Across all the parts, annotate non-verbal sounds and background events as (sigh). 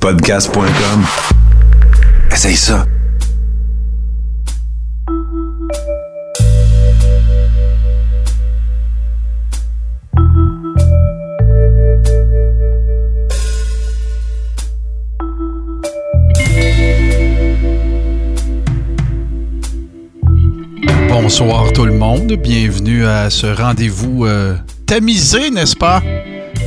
Podcast.com. Essaye ça. Bonsoir tout le monde, bienvenue à ce rendez-vous euh, tamisé, n'est-ce pas?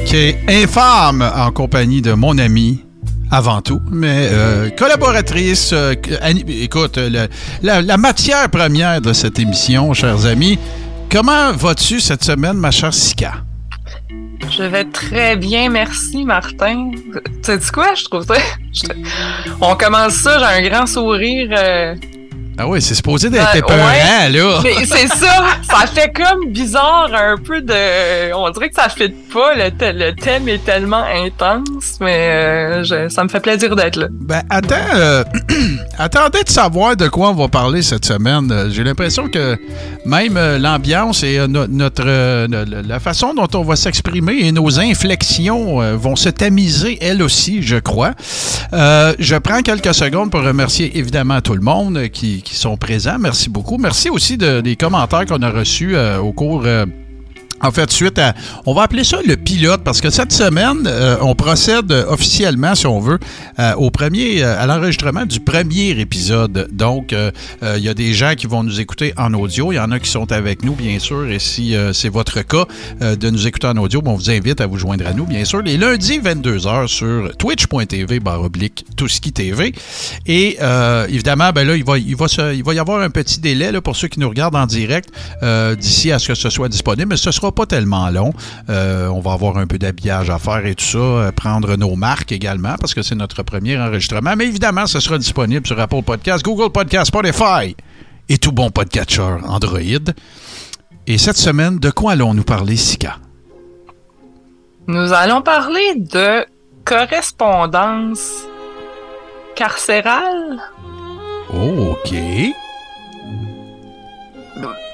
Qui est infâme en compagnie de mon ami, avant tout, mais euh, collaboratrice. euh, écoute, euh, le- la, matière première de cette émission, chers amis. Comment vas-tu cette semaine, ma chère Sika? Je vais très bien, merci Martin. Tu sais quoi, je trouve ça. (laughs) On commence ça, j'ai un grand sourire. euh, Ah oui, c'est supposé d'être Ouais, épeurant, là. Mais c'est ça, ça fait comme bizarre un peu de. On dirait que ça fit pas, le, th- le thème est tellement intense, mais euh, je- ça me fait plaisir d'être là. Ben, attends, euh, (clears throat) attendez de savoir de quoi on va parler cette semaine. Euh, J'ai l'impression que même euh, l'ambiance et euh, no- notre euh, la façon dont on va s'exprimer et nos inflexions euh, vont se tamiser, elles aussi, je crois. Euh, je prends quelques secondes pour remercier évidemment tout le monde euh, qui, sont présents. Merci beaucoup. Merci aussi de- des commentaires qu'on a reçus euh, au cours. En fait, suite à, on va appeler ça le pilote parce que cette semaine, euh, on procède officiellement, si on veut, euh, au premier, euh, à l'enregistrement du premier épisode. Donc, il y a des gens qui vont nous écouter en audio. Il y en a qui sont avec nous, bien sûr. Et si c'est votre cas de nous écouter en audio, bon, on vous invite à vous joindre à nous, bien sûr. Les lundis, 22h sur twitch.tv, barre oblique, Touski TV. Et évidemment, ben là, il va, y avoir un petit délai pour ceux qui nous regardent en direct d'ici à ce que ce soit disponible. Ce sera pas tellement long. Euh, on va avoir un peu d'habillage à faire et tout ça, euh, prendre nos marques également parce que c'est notre premier enregistrement. Mais évidemment, ce sera disponible sur Apple Podcast, Google Podcast, Spotify et tout bon podcatcher Android. Et cette semaine, de quoi allons-nous parler, Sika? Nous allons parler de correspondance carcérale. Oh, OK.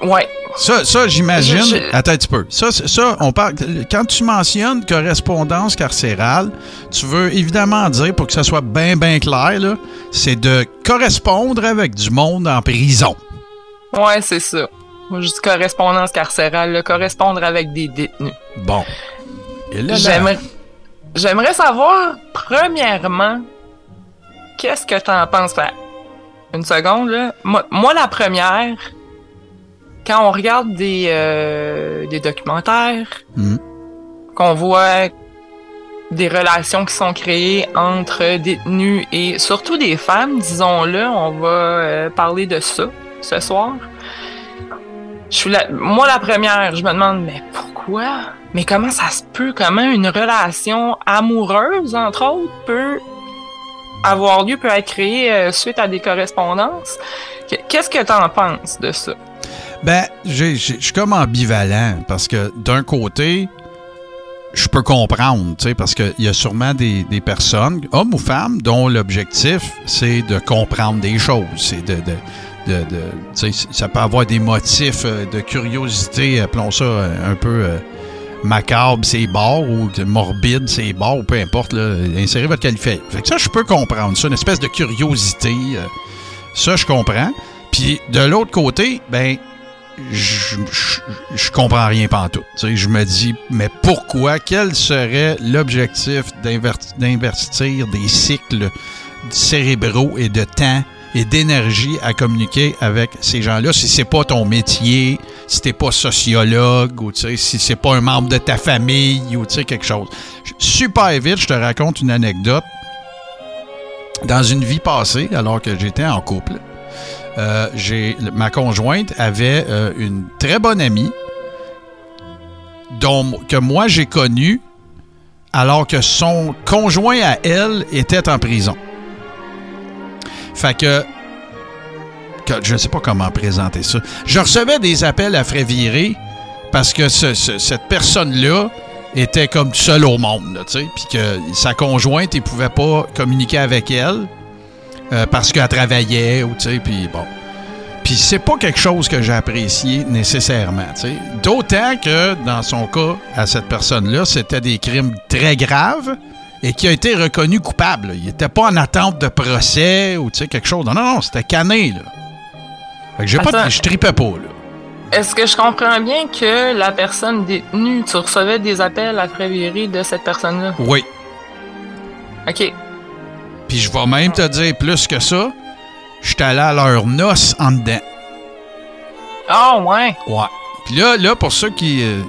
Ouais, Ça, ça j'imagine. Je- Attends un petit peu. Ça, ça, on parle. Quand tu mentionnes correspondance carcérale, tu veux évidemment dire, pour que ça soit bien, bien clair, là, c'est de correspondre avec du monde en prison. ouais, c'est ça. Moi, je dis correspondance carcérale, là, correspondre avec des détenus. Bon. J'aimerais, j'aimerais savoir, premièrement, qu'est-ce que t'en penses? Une seconde, là. Moi, moi, la première, quand on regarde des, euh, des documentaires, Mhm. qu'on voit des relations qui sont créées entre détenus et surtout des femmes, disons-le, on va euh, parler de ça ce soir. Je suis la, moi la première, je me demande mais pourquoi? Mais comment ça se peut? Comment une relation amoureuse entre autres peut avoir lieu, peut être créée euh, suite à des correspondances? Qu- Qu'est-ce que t'en penses de ça? Ben, je suis comme ambivalent parce que d'un côté, je peux comprendre, parce qu'il y a sûrement des, des personnes, hommes ou femmes, dont l'objectif, c'est de comprendre des choses. C'est de. de de, ça peut avoir des motifs euh, de curiosité, appelons ça euh, un peu euh, macabre, c'est bords, ou de morbide, c'est bords, ou peu importe, insérez votre qualifié. Fait que ça, je peux comprendre. Ça, une espèce de curiosité. ça, je comprends. Puis de l'autre côté, ben, je, je, comprends rien pantoute. Tu sais, je me dis, mais pourquoi? Quel serait l'objectif d'investir des cycles cérébraux et de temps et d'énergie à communiquer avec ces gens-là? Si c'est pas ton métier, si t'es pas sociologue ou si c'est pas un membre de ta famille ou quelque chose. Super vite, je te raconte une anecdote. Dans une vie passée, alors que j'étais en couple, euh, ma conjointe avait euh, une très bonne amie dont, que moi j'ai connue alors que son conjoint à elle était en prison. Fait que, je ne sais pas comment présenter ça. Je recevais des appels à frais parce que ce- ce- cette personne-là était comme seule au monde, tu sais, puis que sa conjointe, il pouvait pas communiquer avec elle euh, parce qu'elle travaillait ou tu sais, puis bon. Puis c'est pas quelque chose que j'ai apprécié nécessairement, tu sais. D'autant que dans son cas, à cette personne-là, c'était des crimes très graves et qui a été reconnu coupable. Il n'était pas en attente de procès ou quelque chose. Non, non, non, c'était cané. Là. Fait que j'ai pas, je tripais pas. Là. Est-ce que je comprends bien que la personne détenue, tu recevais des appels à Frédéric de cette personne-là? Oui. OK. Puis je vais même te dire plus que ça. J'étais allé à leur noce en dedans. Ah, ouais. Ouais. Puis là, là, pour ceux qui. euh,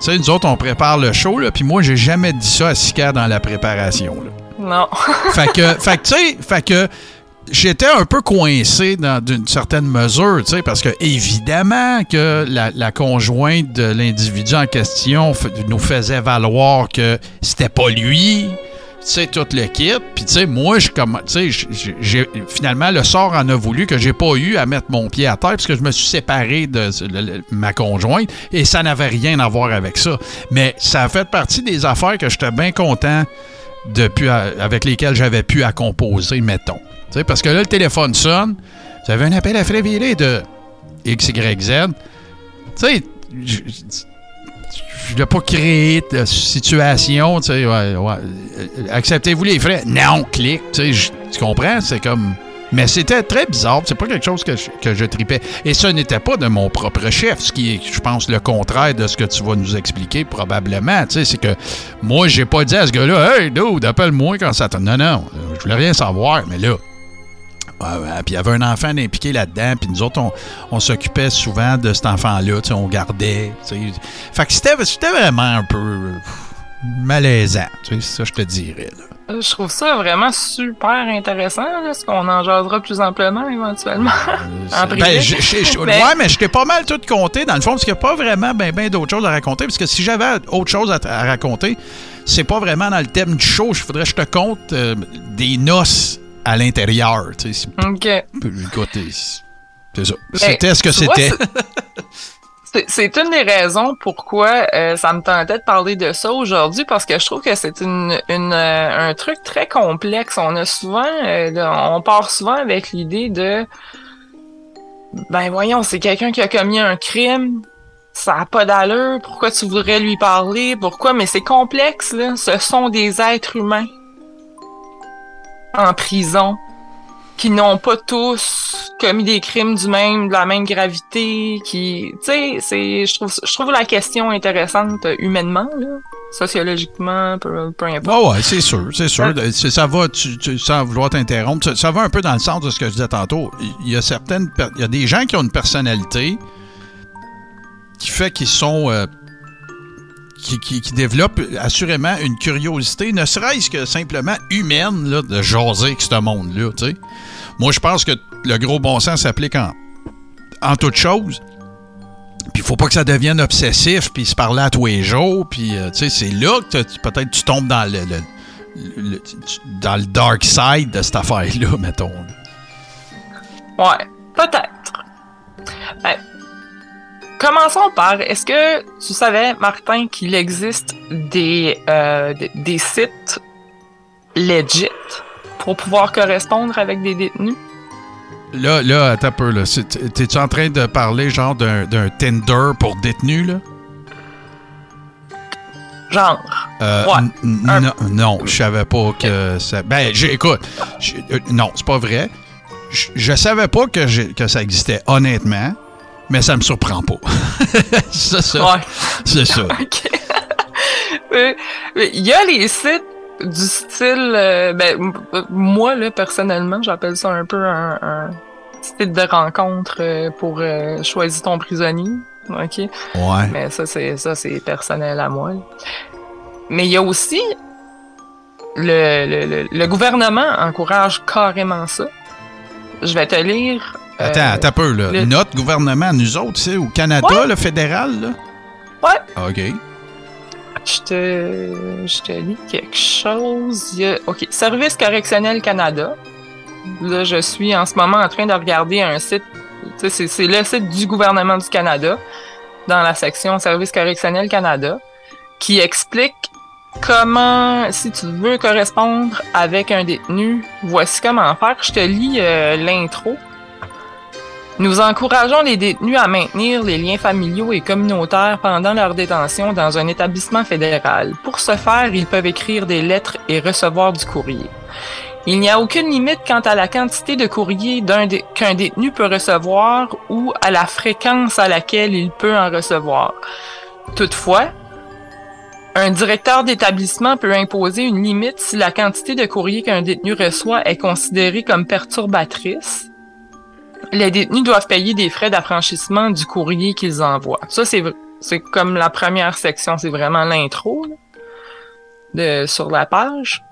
tu sais, nous autres, on prépare le show, là. Puis moi, j'ai jamais dit ça à Sika dans la préparation, là. Non. (laughs) fait que, fait que, tu sais, fait que j'étais un peu coincé dans d'une certaine mesure, tu sais, parce que évidemment que la, la conjointe de l'individu en question nous faisait valoir que c'était pas lui. Sais, tout le kit. Puis, tu sais, moi, je comme, finalement, le sort en a voulu que j'ai pas eu à mettre mon pied à terre parce que je me suis séparé de ma conjointe et ça n'avait rien à voir avec ça. Mais ça a fait partie des affaires que j'étais bien content depuis, avec lesquels j'avais pu à composer, mettons. Tu sais, parce que là, le téléphone sonne. Vous avez un appel à Frédéric de XYZ. Tu sais, je- je n'ai pas créé de situation. Tu sais, ouais, ouais. Euh, Acceptez-vous les frais? Non, clique. Tu comprends? C'est comme. Mais c'était très bizarre. C'est pas quelque chose que je, que je tripais. Et ce n'était pas de mon propre chef, ce qui est, je pense, le contraire de ce que tu vas nous expliquer probablement. Tu sais, c'est que moi, j'ai pas dit à ce gars-là, Hey, dude, appelle-moi quand ça te. Non, non, euh, je voulais rien savoir, mais là. Ouais, ouais, puis il y avait un enfant impliqué là-dedans, puis nous autres, on, on s'occupait souvent de cet enfant-là, on gardait. Fait que c'était c'était vraiment un peu euh, malaisant, tu sais, ça, je te dirais. là. Je trouve ça vraiment super intéressant, là, ce qu'on en jasera plus amplement éventuellement. (laughs) En privé. Ben, je- je- je- Mais- Ouais, mais je t'ai pas mal tout compté, dans le fond, parce qu'il n'y a pas vraiment ben, ben d'autres choses à raconter. Parce que si j'avais autre chose à, à raconter, c'est pas vraiment dans le thème du show. Il faudrait que je te compte euh, des noces à l'intérieur. tu sais. C'est- OK. C'est ça. Ben, C'était ce que c'était. (laughs) C'est- une des raisons pourquoi euh, ça me tentait de parler de ça aujourd'hui parce que je trouve que c'est une, une euh, un truc très complexe. On a souvent, euh, on part souvent avec l'idée de, ben voyons, c'est quelqu'un qui a commis un crime, ça a pas d'allure. Pourquoi tu voudrais lui parler Pourquoi Mais c'est complexe là. Ce sont des êtres humains en prison qui n'ont pas tous commis des crimes du même, de la même gravité, qui, tu sais, c'est, je trouve, je trouve la question intéressante euh, humainement, là, sociologiquement, peu, peu importe. Ah ouais, c'est sûr, c'est sûr. C'est- Ça va, tu, tu- sans vouloir t'interrompre, ça, ça va un peu dans le sens de ce que je disais tantôt. Il y a certaines, il y a des gens qui ont une personnalité qui fait qu'ils sont, euh, qui, développent assurément une curiosité, ne serait-ce que simplement humaine, là, de jaser avec ce monde-là. Moi, je pense que le gros bon sens s'applique en, en toute chose. Puis faut pas que ça devienne obsessif, puis se parler à tous les jours, puis euh, c'est là que peut-être tu tombes dans le, dans le dark side de cette affaire-là, mettons. Ouais, peut-être. Ben, commençons par, est-ce que tu savais, Martin, qu'il existe des, euh, des, des sites legit pour pouvoir correspondre avec des détenus? Là, là, attends un peu, là. T'es-tu en train de parler genre d'un Tinder pour détenus, là? Genre. Euh, Ouais. Un- Non, je savais pas que ça. Ben, écoute, euh, non, c'est pas vrai. Je, savais pas que ça existait, honnêtement, mais ça me surprend pas. (laughs) c'est ça. Ouais. C'est ça. (laughs) OK. Il y a les sites du style, euh, ben, moi, là, personnellement, j'appelle ça un peu un, un site de rencontre euh, pour euh, choisir ton prisonnier. OK? Ouais. Mais ça, c'est ça, c'est personnel à moi. Mais il y a aussi le, le, le, le gouvernement encourage carrément ça. Je vais te lire. Euh, Attends, attends un peu, là. le- Notre gouvernement, nous autres, sais, au Canada, Ouais. le fédéral, là? Ouais. OK. Je te, je te lis quelque chose. OK. Service correctionnel Canada. Là, je suis en ce moment en train de regarder un site. C'est c'est le site du gouvernement du Canada, dans la section Service correctionnel Canada, qui explique comment, si tu veux correspondre avec un détenu, voici comment faire. Je te lis euh, l'intro. Nous encourageons les détenus à maintenir les liens familiaux et communautaires pendant leur détention dans un établissement fédéral. Pour ce faire, ils peuvent écrire des lettres et recevoir du courrier. Il n'y a aucune limite quant à la quantité de courrier qu'un détenu peut recevoir ou à la fréquence à laquelle il peut en recevoir. Toutefois, un directeur d'établissement peut imposer une limite si la quantité de courrier qu'un détenu reçoit est considérée comme perturbatrice les détenus doivent payer des frais d'affranchissement du courrier qu'ils envoient. Ça, c'est c'est comme la première section, c'est vraiment l'intro de sur la page.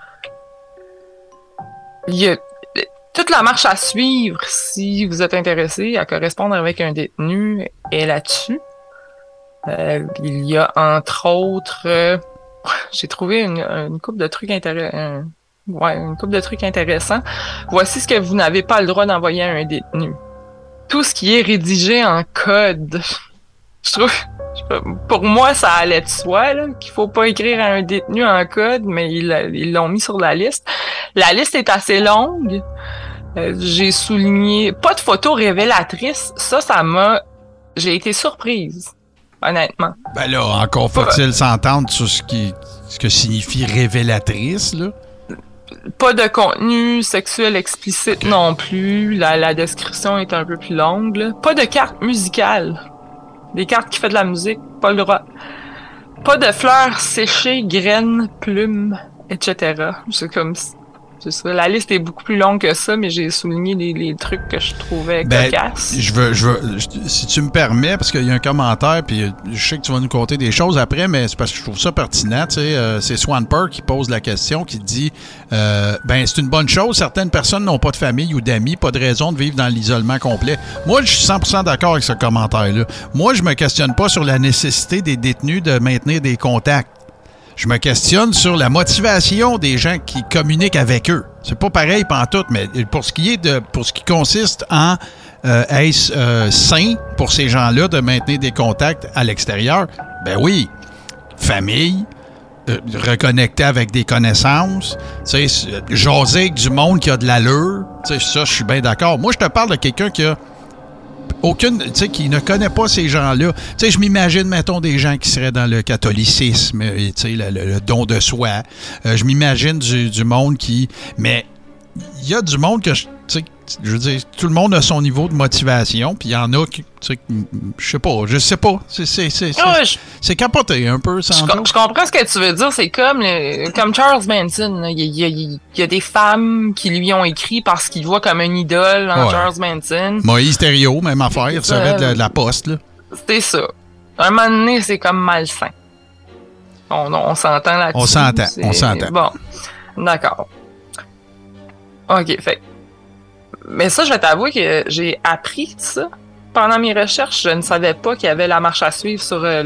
Il y a toute la marche à suivre si vous êtes intéressé à correspondre avec un détenu est là-dessus. Euh, il y a entre autres, euh, (laughs) j'ai trouvé une, une coupe de trucs intéressants. Ouais, une coupe de trucs intéressants. Voici ce que vous n'avez pas le droit d'envoyer à un détenu. Tout ce qui est rédigé en code. Je trouve, pour moi, ça allait de soi, là, qu'il faut pas écrire à un détenu en code, mais ils l'ont mis sur la liste. La liste est assez longue. Euh, j'ai souligné pas de photos révélatrices. Ça, ça m'a, j'ai été surprise, honnêtement. Ben là, encore faut-il s'entendre sur ce qui, ce que signifie révélatrice, là pas de contenu sexuel explicite non plus. La, la, description est un peu plus longue. Pas de carte musicale. Des cartes qui font de la musique, pas le droit. Pas de fleurs séchées, graines, plumes, etc. C'est comme la liste est beaucoup plus longue que ça, mais j'ai souligné les, trucs que je trouvais ben, cocasses. Je veux, je veux, si tu me permets, parce qu'il y a un commentaire, puis je sais que tu vas nous compter des choses après, mais c'est parce que je trouve ça pertinent. Tu sais, euh, c'est Swanper qui pose la question, qui dit euh, ben c'est une bonne chose. Certaines personnes n'ont pas de famille ou d'amis, pas de raison de vivre dans l'isolement complet. Moi, je suis 100% d'accord avec ce commentaire-là. Moi, je me questionne pas sur la nécessité des détenus de maintenir des contacts je me questionne sur la motivation des gens qui communiquent avec eux. C'est pas pareil tout, mais pour ce qui est de pour ce qui consiste en euh, est-ce euh, sain pour ces gens-là de maintenir des contacts à l'extérieur? Ben oui. Famille, euh, reconnecter avec des connaissances, jaser avec du monde qui a de l'allure, ça, je suis bien d'accord. Moi, je te parle de quelqu'un qui a aucune, tu sais, qui ne connaît pas ces gens-là. Tu sais, je m'imagine, mettons, des gens qui seraient dans le catholicisme, tu sais, le, don de soi. Euh, je m'imagine du, du, monde qui... Mais il y a du monde que, sais, je veux dire, tout le monde a son niveau de motivation, puis il y en a qui, je sais pas, je sais pas. C'est capoté un peu, je, je, comprends ce que tu veux dire. C'est comme, comme Charles Manson. Il y, a, des femmes qui lui ont écrit parce qu'ils voient comme une idole en Charles Manson. Moïse Thériault, même affaire, il savait de, la, poste. C'est ça. Un moment donné, c'est comme malsain. On, on s'entend là-dessus. On s'entend, on s'entend. Bon, d'accord. OK, fait mais ça, je vais t'avouer que j'ai appris ça. Pendant mes recherches, je ne savais pas qu'il y avait la marche à suivre sur euh,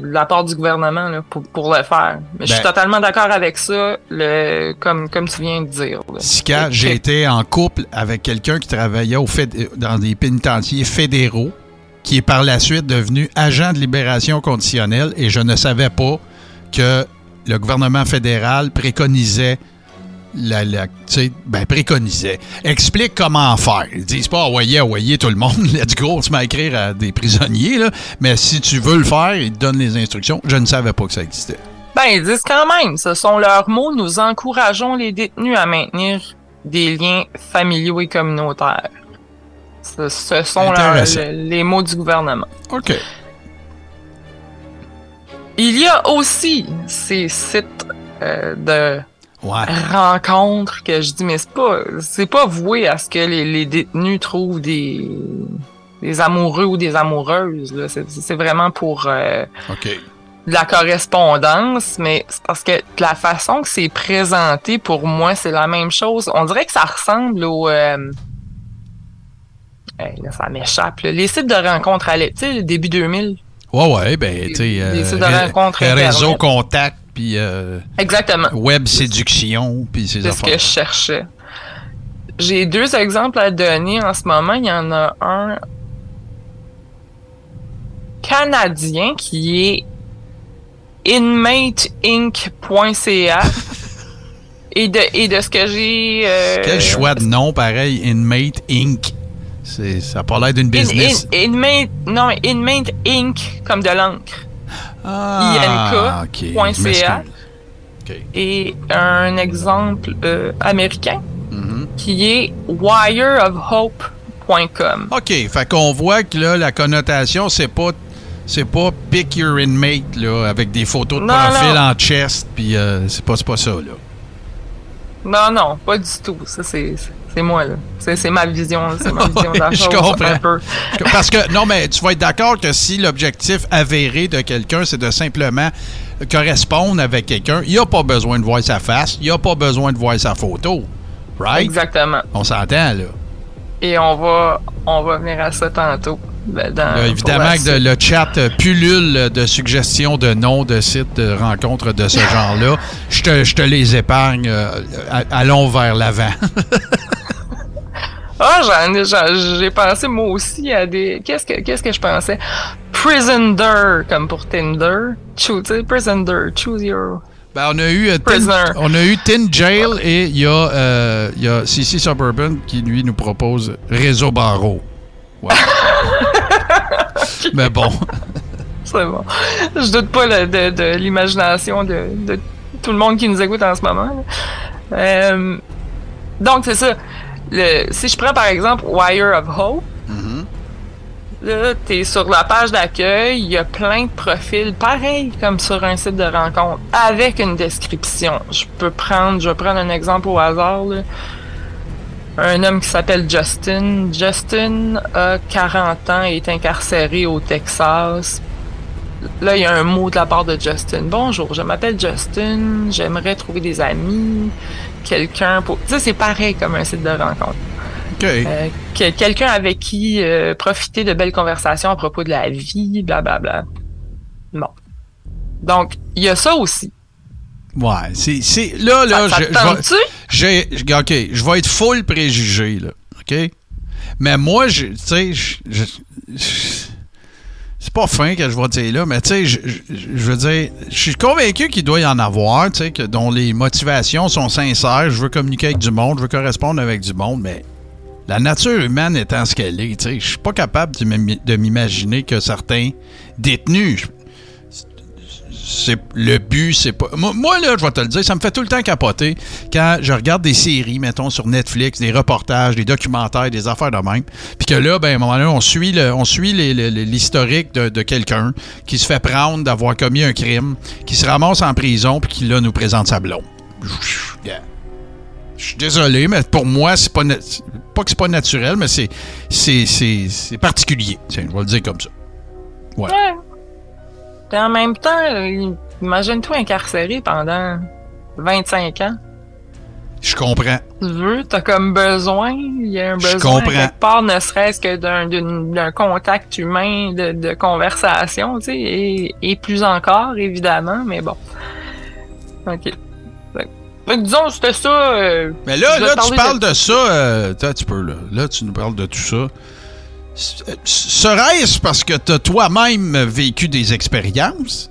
le, la part du gouvernement là, pour, pour, le faire. Mais je suis ben- totalement d'accord avec ça, le, comme, comme tu viens de dire. Sika, j'ai été en couple avec quelqu'un qui travaillait au fait, dans des pénitenciers fédéraux, qui est par la suite devenu agent de libération conditionnelle, et je ne savais pas que le gouvernement fédéral préconisait la, la ben, préconisait. Explique comment faire. Ils disent pas envoyer, envoyer tout le monde, (laughs) let's go, on se met à écrire à des prisonniers, là. mais si tu veux le faire, ils te donnent les instructions. Je ne savais pas que ça existait. Ben, ils disent quand même, ce sont leurs mots, nous encourageons les détenus à maintenir des liens familiaux et communautaires. Ce, sont les mots du gouvernement. OK. Il y a aussi ces sites euh, de rencontre que je dis mais c'est pas c'est pas voué à ce que les, détenus trouvent des des amoureux ou des amoureuses c'est vraiment pour euh, la correspondance mais c'est parce que la façon que c'est présenté pour moi c'est la même chose. On dirait que ça ressemble au euh, ça m'échappe les sites de rencontres à tu sais le début 2000 Ouais, ouais, ben, tu sais, euh, réseau contact, puis euh, Exactement. web séduction, puis ces C'est ce que je cherchais. J'ai deux exemples à donner en ce moment. Il y en a un canadien qui est inmateinc.ca (laughs) et de, et de ce que j'ai... Euh, Quel choix de nom pareil, Inmate Inc. Ça n'a pas l'air d'une In- business. in- Inmate, non, Inmate Inc. comme de l'encre. Ah. INK.ca. Et un exemple euh, américain Mhm. qui est wireofhope.com. OK, fait qu'on voit que là, la connotation, c'est pas c'est pas pick your inmate là, avec des photos de Non, profil non. en chest, puis euh, c'est pas, pas ça là. Non, non, pas du tout. Ça, c'est c'est moi, là. C'est ma vision, c'est ma (laughs) vision de la Je comprends. un peu. Parce que, non, mais tu vas être d'accord que si l'objectif avéré de quelqu'un, c'est de simplement correspondre avec quelqu'un, il n'y a pas besoin de voir sa face, il n'y a pas besoin de voir sa photo. Right? Exactement. On s'entend, là. Et on va, on va venir à ça tantôt. ben, dans- Là, évidemment que le chat pullule de suggestions de noms de sites de rencontres de ce (laughs) genre-là. Je te, je te les épargne. euh, allons vers l'avant. (laughs) Ah, j'en ai, j'en- j'ai pensé moi aussi à des. Qu'est-ce que, qu'est-ce que je pensais? Prisoner, comme pour Tinder. Choose, Prisoner, choose your. Ben, on a eu euh, Tin, on a eu Tin Jail et il y a, euh, y a CC Suburban qui lui nous propose Réseau Barreau. Ouais. (laughs) Mais bon, C'est bon. Je doute pas de, de l'imagination de, de tout le monde qui nous écoute en ce moment. Euh, donc, c'est ça. Le, si je prends par exemple Wire of Hope, là, t'es sur la page d'accueil, il y a plein de profils, pareil comme sur un site de rencontre, avec une description. Je peux prendre, je vais prendre un exemple au hasard. là. Un homme qui s'appelle Justin. Justin a 40 ans et est incarcéré au Texas. Là, il y a un mot de la part de Justin. Bonjour, je m'appelle Justin, j'aimerais trouver des amis, quelqu'un pour... Tu sais, c'est pareil comme un site de rencontre. OK. Euh, que- quelqu'un avec qui euh, profiter de belles conversations à propos de la vie, blablabla. Bon. Donc, il y a ça aussi. Ouais, c'est, c'est- là, là, ça, ça je- j'ai, OK, je vais être full préjugé, là. OK? Mais moi, je- tu sais, c'est pas fin que je vais dire là, mais tu sais, je, veux dire, je suis convaincu qu'il doit y en avoir, tu sais, que dont les motivations sont sincères. Je veux communiquer avec du monde, je veux correspondre avec du monde, mais la nature humaine étant ce qu'elle est, tu sais, je suis pas capable de m'imaginer que certains détenus, c'est le but, c'est pas. Moi, là, je vais te le dire, ça me fait tout le temps capoter quand je regarde des séries, mettons, sur Netflix, des reportages, des documentaires, des affaires de même. Puis que là, ben, à un moment donné, on suit le- on suit l'historique de, quelqu'un qui se fait prendre d'avoir commis un crime, qui se ramasse en prison, puis qui là nous présente sa blonde. Je suis désolé, mais pour moi, c'est pas. Pas que c'est pas naturel, mais c'est. C'est c'est- c'est particulier. Tiens, je vais le dire comme ça. Ouais. Puis en même temps, imagine-toi incarcéré pendant 25 ans. Je comprends. Tu veux, t'as comme besoin, il y a un Je besoin comprends. quelque part, ne serait-ce que d'un, contact humain, de, de conversation, tu sais, et, et plus encore, évidemment, mais bon. OK. Que disons, c'était ça. euh, Mais là, je là tu parles de, ça. euh, attends un petit peu, là. Là, tu nous parles de tout ça. Serait-ce parce que tu as toi-même vécu des expériences?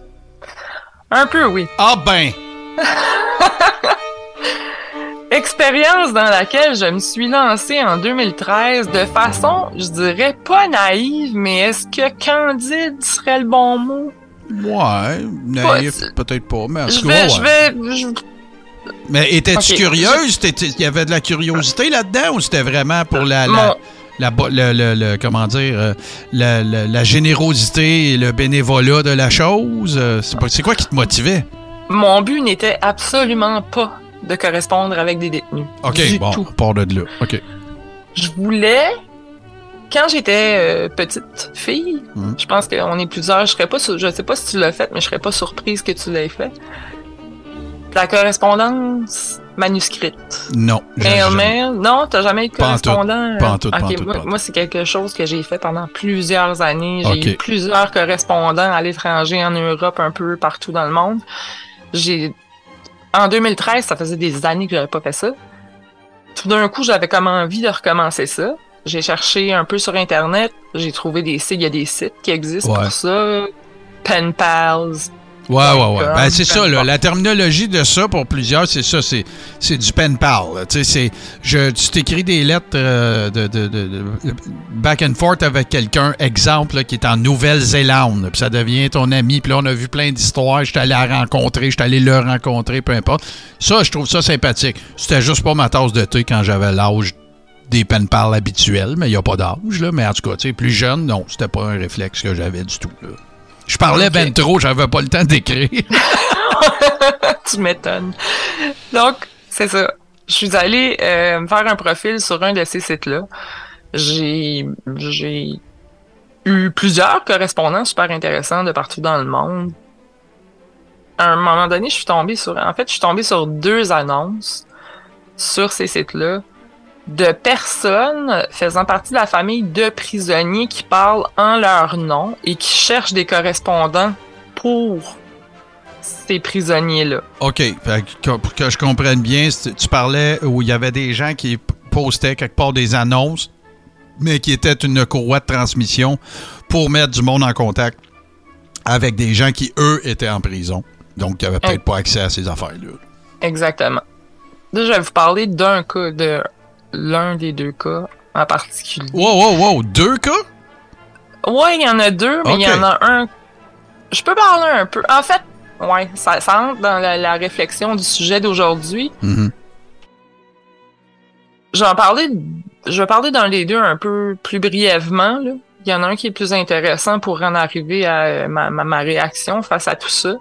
Un peu, oui. Ah ben! (laughs) Expérience dans laquelle je me suis lancée en 2013 de façon, je dirais, pas naïve, mais est-ce que candide serait le bon mot? Ouais, naïf, peut-être pas, mais en tout cas, je vais, je- Mais étais-tu curieuse? Il y avait de la curiosité là-dedans ou c'était vraiment pour la... la... Mon- la le, le- le- comment dire, euh, la, la- la générosité et le bénévolat de la chose? Euh, C'est quoi qui te motivait? Mon but n'était absolument pas de correspondre avec des détenus. OK, du bon, tout. part de là. OK. Je voulais, quand j'étais euh, petite fille, Mhm. je pense qu'on est plusieurs, je serais pas, je sais pas si tu l'as fait, mais je serais pas surprise que tu l'aies fait. La correspondance manuscrite. Non. Mail. Non, t'as jamais eu de correspondant? Pas en tout, Ok, pas en tout, moi, moi, c'est quelque chose que j'ai fait pendant plusieurs années. J'ai eu plusieurs correspondants à l'étranger, en Europe, un peu partout dans le monde. J'ai, en 2013, ça faisait des années que j'avais pas fait ça. Tout d'un coup, j'avais comme envie de recommencer ça. J'ai cherché un peu sur Internet. J'ai trouvé des sites. Il y a des sites qui existent Ouais. pour ça. Pen Pals, Ouais, ouais, ouais. Ben, c'est ça, là. La terminologie de ça, pour plusieurs, c'est ça. C'est, c'est du pen pal. c'est. Je, tu t'écris des lettres euh, de, de- de- de- back and forth avec quelqu'un, exemple, là, qui est en Nouvelle-Zélande. Puis ça devient ton ami. Puis là, on a vu plein d'histoires. Je suis allé la rencontrer, je suis allé le rencontrer, peu importe. Ça, je trouve ça sympathique. C'était juste pas ma tasse de thé quand j'avais l'âge des pen pals habituels, mais il n'y a pas d'âge, là. Mais en tout cas, tu sais, plus jeune, non, c'était pas un réflexe que j'avais du tout, là. Je parlais ben trop, j'avais pas le temps d'écrire. (laughs) (laughs) tu m'étonnes. Donc, c'est ça. Je suis allée euh, me faire un profil sur un de ces sites-là. J'ai j'ai eu plusieurs correspondants super intéressants de partout dans le monde. À un moment donné, je suis tombée sur... En fait, je suis tombée sur deux annonces sur ces sites-là de personnes faisant partie de la famille de prisonniers qui parlent en leur nom et qui cherchent des correspondants pour ces prisonniers-là. OK. Que, pour que je comprenne bien, tu parlais où il y avait des gens qui postaient quelque part des annonces, mais qui étaient une courroie de transmission pour mettre du monde en contact avec des gens qui, eux, étaient en prison. Donc, qui n'avaient peut-être pas accès à ces affaires-là. Exactement. Là, je vais vous parler d'un cas, de l'un des deux cas en particulier. Wow, wow, wow. Deux cas? Ouais, il y en a deux, mais il y en a un. Je peux parler un peu. En fait, ouais, ça, ça entre dans la, la réflexion du sujet d'aujourd'hui. Mhm. Je vais en parler, je vais parler d'un des deux un peu plus brièvement. Là. Il y en a un qui est plus intéressant pour en arriver à euh, ma, ma, ma réaction face à tout ça.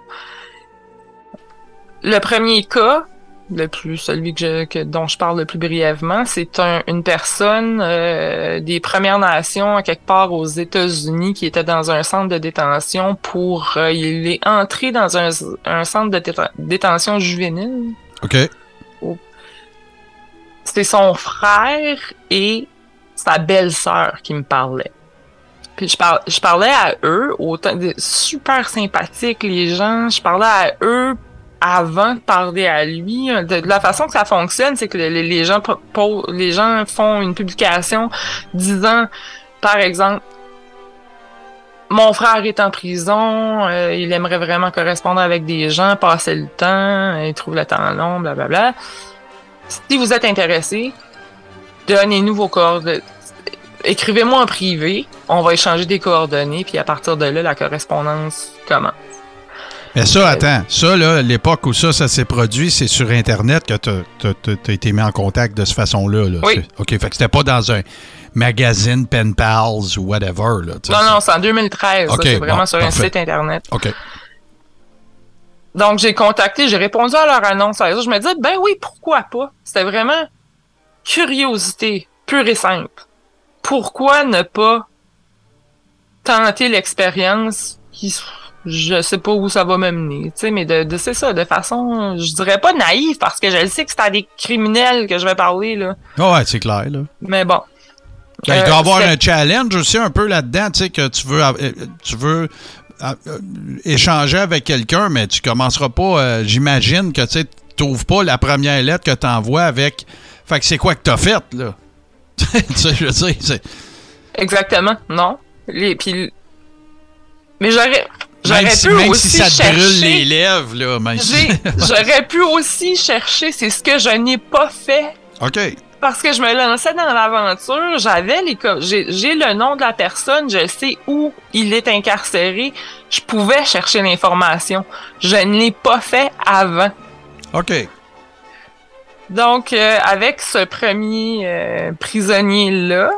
Le premier cas, le plus celui que je, que, dont je parle le plus brièvement, c'est un- une personne euh, des Premières Nations quelque part aux États-Unis qui était dans un centre de détention pour euh, il est entré dans un, un centre de déten- détention juvénile. OK. C'est son frère et sa belle-sœur qui me parlaient. Puis je, par- je parlais à eux, autant de super sympathiques les gens, je parlais à eux avant de parler à lui. De, de la façon que ça fonctionne, c'est que les, gens font une publication disant, par exemple, mon frère est en prison, euh, il aimerait vraiment correspondre avec des gens, passer le temps, il trouve le temps long, blablabla. Si vous êtes intéressé, donnez-nous vos coordonnées. Écrivez-moi en privé, on va échanger des coordonnées, puis à partir de là, la correspondance commence. Mais ça, attends. Ça, là, l'époque où ça, ça s'est produit, c'est sur Internet que tu as, été mis en contact de cette façon-là. là. Oui. OK. Fait que c'était pas dans un magazine Pen Pals ou whatever. Là. Non, non, c'est en 2013. ça, Ok, c'est vraiment bon, sur un site Internet. OK. Donc, j'ai contacté, j'ai répondu à leur annonce. Je me disais, ben oui, pourquoi pas? C'était vraiment curiosité, pure et simple. Pourquoi ne pas tenter l'expérience qui, je sais pas où ça va m'amener, tu sais, mais de, de c'est ça, de façon, je dirais pas naïve, parce que je le sais que c'est à des criminels que je vais parler, là. Ah ouais, c'est clair. Là. Mais bon. Ben, il Euh, doit y avoir c'était- un challenge aussi un peu là-dedans, tu sais, que tu veux, euh, tu veux euh, euh, échanger avec quelqu'un, mais tu commenceras pas, euh, j'imagine que tu n'ouvres pas la première lettre que tu envoies avec. Fait que c'est quoi que tu as fait, là? (laughs) tu sais, je veux dire, c'est. Exactement, non. Les, puis, mais j'aurais, j'aurais si, pu aussi si ça te chercher. brûle les lèvres, là. (laughs) J'aurais pu aussi chercher, c'est ce que je n'ai pas fait. OK. Parce que je me lançais dans l'aventure, j'avais les j'ai le nom de la personne, je sais où il est incarcéré, je pouvais chercher l'information. Je ne l'ai pas fait avant. OK. Donc, euh, avec ce premier euh, prisonnier-là,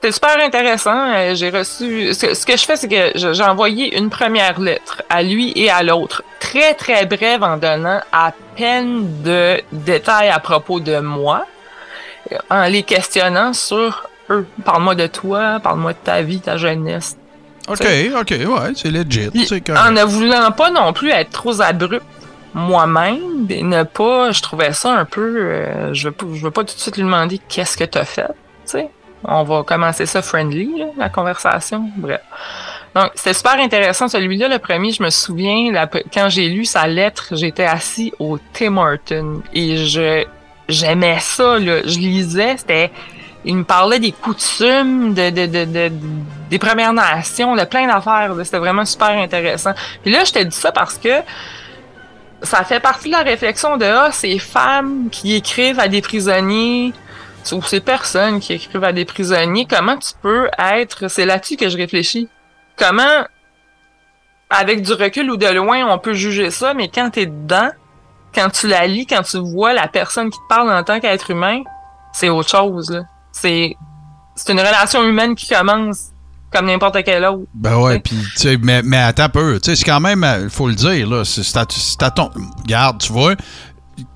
c'était super intéressant. Euh, j'ai reçu. Ce, ce que je fais, c'est que j'ai envoyé une première lettre à lui et à l'autre, très très brève en donnant à peine de détails à propos de moi, en les questionnant sur eux. Parle-moi de toi, parle-moi de ta vie, ta jeunesse. OK, OK, ouais, c'est legit. C'est en ne voulant pas non plus être trop abrupt moi-même, et ne pas, je trouvais ça un peu, euh, je veux pas, je veux pas tout de suite lui demander qu'est-ce que t'as fait, tu sais. On va commencer ça friendly, la conversation. Bref. Donc, c'était super intéressant. Celui-là, le premier, je me souviens, quand j'ai lu sa lettre, j'étais assis au Tim Horton et je, j'aimais ça, là. Je lisais, c'était, il me parlait des coutumes, de, de, de, de- des Premières Nations, de plein d'affaires. C'était vraiment super intéressant. Puis là, je te dis ça parce que ça fait partie de la réflexion de ah, ces femmes qui écrivent à des prisonniers ou ces personnes qui écrivent à des prisonniers, comment tu peux être, c'est là-dessus que je réfléchis. Comment, avec du recul ou de loin, on peut juger ça, mais quand t'es dedans, quand tu la lis, quand tu vois la personne qui te parle en tant qu'être humain, c'est autre chose. C'est, c'est une relation humaine qui commence comme n'importe quelle autre. Ben ouais, puis tu sais, mais, mais attends un peu. Tu sais, c'est quand même, il faut le dire, là. C'est ton. Regarde, tu vois,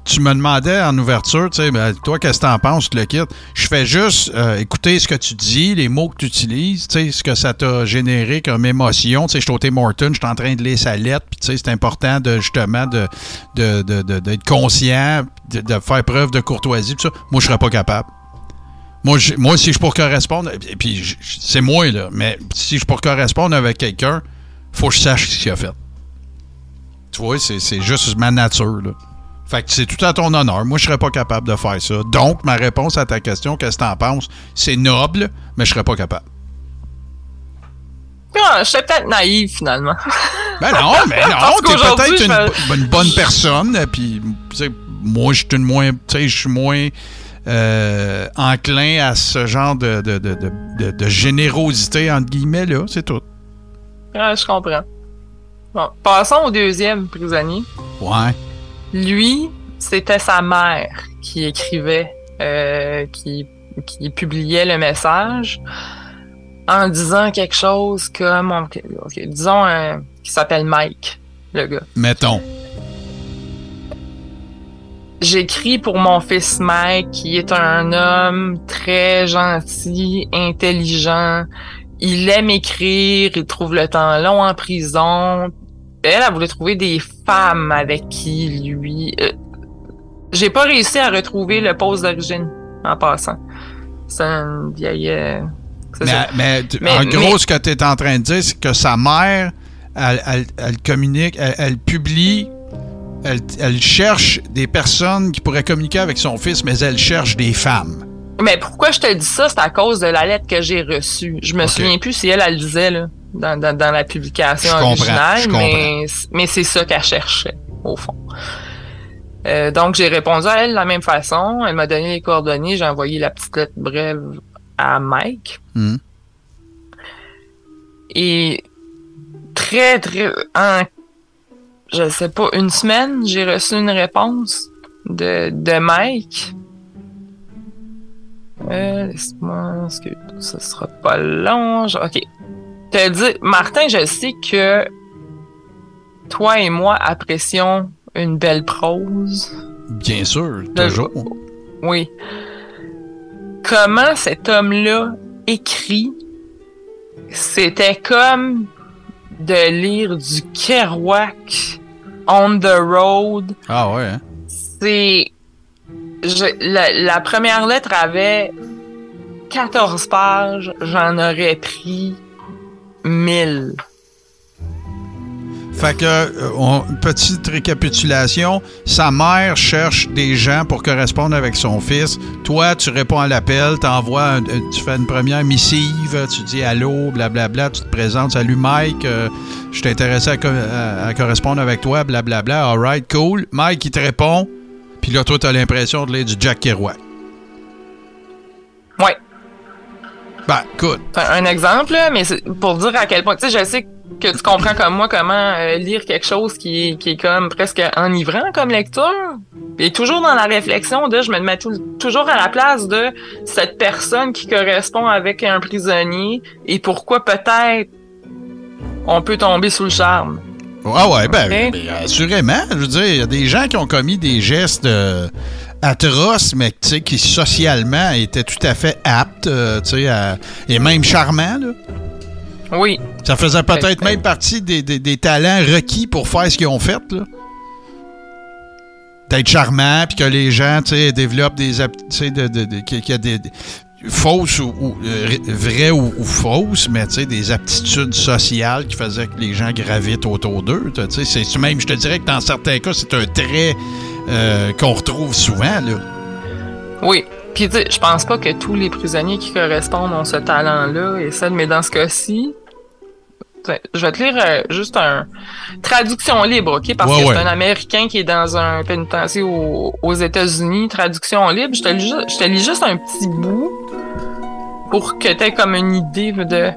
tu me demandais en ouverture, tu sais, ben, toi, qu'est-ce que t'en penses, tu le quittes? Je fais juste euh, écouter ce que tu dis, les mots que tu utilises, tu sais, ce que ça t'a généré comme émotion. Tu sais, je suis au Tim Hortons, je suis en train de lire sa lettre, puis tu sais, c'est important de, justement, de, de, de- de- d'être conscient, de, faire preuve de courtoisie, tout ça. Moi, je serais pas capable. Moi, moi, si je pour correspondre, et puis c'est moi, là, mais si je pour correspondre avec quelqu'un, faut que je sache ce qu'il a fait. Tu vois, c'est juste ma nature, là. Fait que c'est tout à ton honneur. Moi, je serais pas capable de faire ça. Donc, ma réponse à ta question, qu'est-ce que t'en penses? C'est noble, mais je serais pas capable. Ah, j'étais peut-être naïve, finalement. Ben non, mais (laughs) non, t'es peut-être une, je bo- une bonne personne, puis moi, je suis une moins, je suis moins euh, enclin à ce genre de, de, de, de, de- de générosité, entre guillemets, là, c'est tout. Ah, je comprends. Bon, passons au deuxième prisonnier. Ouais. Lui, c'était sa mère qui écrivait, euh, qui, qui publiait le message en disant quelque chose comme, disons, euh, qui s'appelle Mike, le gars. Mettons. J'écris pour mon fils Mike, qui est un homme très gentil, intelligent. Il aime écrire, il trouve le temps long en prison. Elle, elle voulait trouver des femmes avec qui lui. euh, J'ai pas réussi à retrouver le poste d'origine en passant. C'est une vieille. euh, Mais, en gros, mais- ce que tu es en train de dire, c'est que sa mère, elle, elle- elle communique, elle, elle publie, elle, elle cherche des personnes qui pourraient communiquer avec son fils, mais elle cherche des femmes. Mais pourquoi je te dis ça, c'est à cause de la lettre que j'ai reçue. Je me souviens plus si elle, elle le disait là, dans, dans, dans la publication Je originale, mais, mais c'est ça qu'elle cherchait, au fond. Euh, donc, j'ai répondu à elle de la même façon. Elle m'a donné les coordonnées. J'ai envoyé la petite lettre brève à Mike. Hmm. Et très, très... En, je sais pas, une semaine, j'ai reçu une réponse de, de Mike. Euh, laisse-moi... Est-ce que ça sera pas long? Je- OK. T'as dit... Martin, je sais que toi et moi apprécions une belle prose. Bien sûr, toujours. Oui. Comment cet homme-là écrit, c'était comme de lire du Kerouac on the road. Ah ouais, hein? C'est. La, première lettre avait 14 pages, j'en aurais pris 1000. Fait que, euh, petite récapitulation, sa mère cherche des gens pour correspondre avec son fils. Toi, tu réponds à l'appel, t'envoies, euh, tu fais une première missive, tu dis allô, blablabla, tu te présentes, salut Mike, euh, je suis intéressé à, co- à- à correspondre avec toi, blablabla, alright, cool. Mike, il te répond, puis là, toi, t'as l'impression de lire du Jack Kerouac. Ouais. Ben, écoute, un exemple, là, mais c'est pour dire à quel point, tu sais, je sais que tu comprends comme moi comment euh, lire quelque chose qui est, qui est comme presque enivrant comme lecture. Et toujours dans la réflexion de, je me mets tou- toujours à la place de cette personne qui correspond avec un prisonnier et pourquoi peut-être on peut tomber sous le charme. Ah ouais, ben, Ok. ben, assurément. Je veux dire, il y a des gens qui ont commis des gestes euh, atroces, mais qui socialement étaient tout à fait aptes, euh, tu sais, à- et même charmants, là. Oui, Ça faisait peut-être même partie des, des- des talents requis pour faire ce qu'ils ont fait, là. D'être charmant, puis que les gens, tu sais, développent des... Tu sais, de, de- de- qu'il y a des... fausses ou, ou, euh, vraies ou, ou fausses, mais tu sais, des aptitudes sociales qui faisaient que les gens gravitent autour d'eux. Tu sais, c'est même, je te dirais que dans certains cas, c'est un trait euh, qu'on retrouve souvent, là. oui. Puis tu sais, je pense pas que tous les prisonniers qui correspondent ont ce talent-là et ça, mais dans ce cas-ci, je vais te lire euh, juste un traduction libre, ok? Parce que c'est un Américain qui est dans un pénitencier aux, États-Unis. Traduction libre. Je te, lis, je te lis juste un petit bout pour que tu comme une idée de.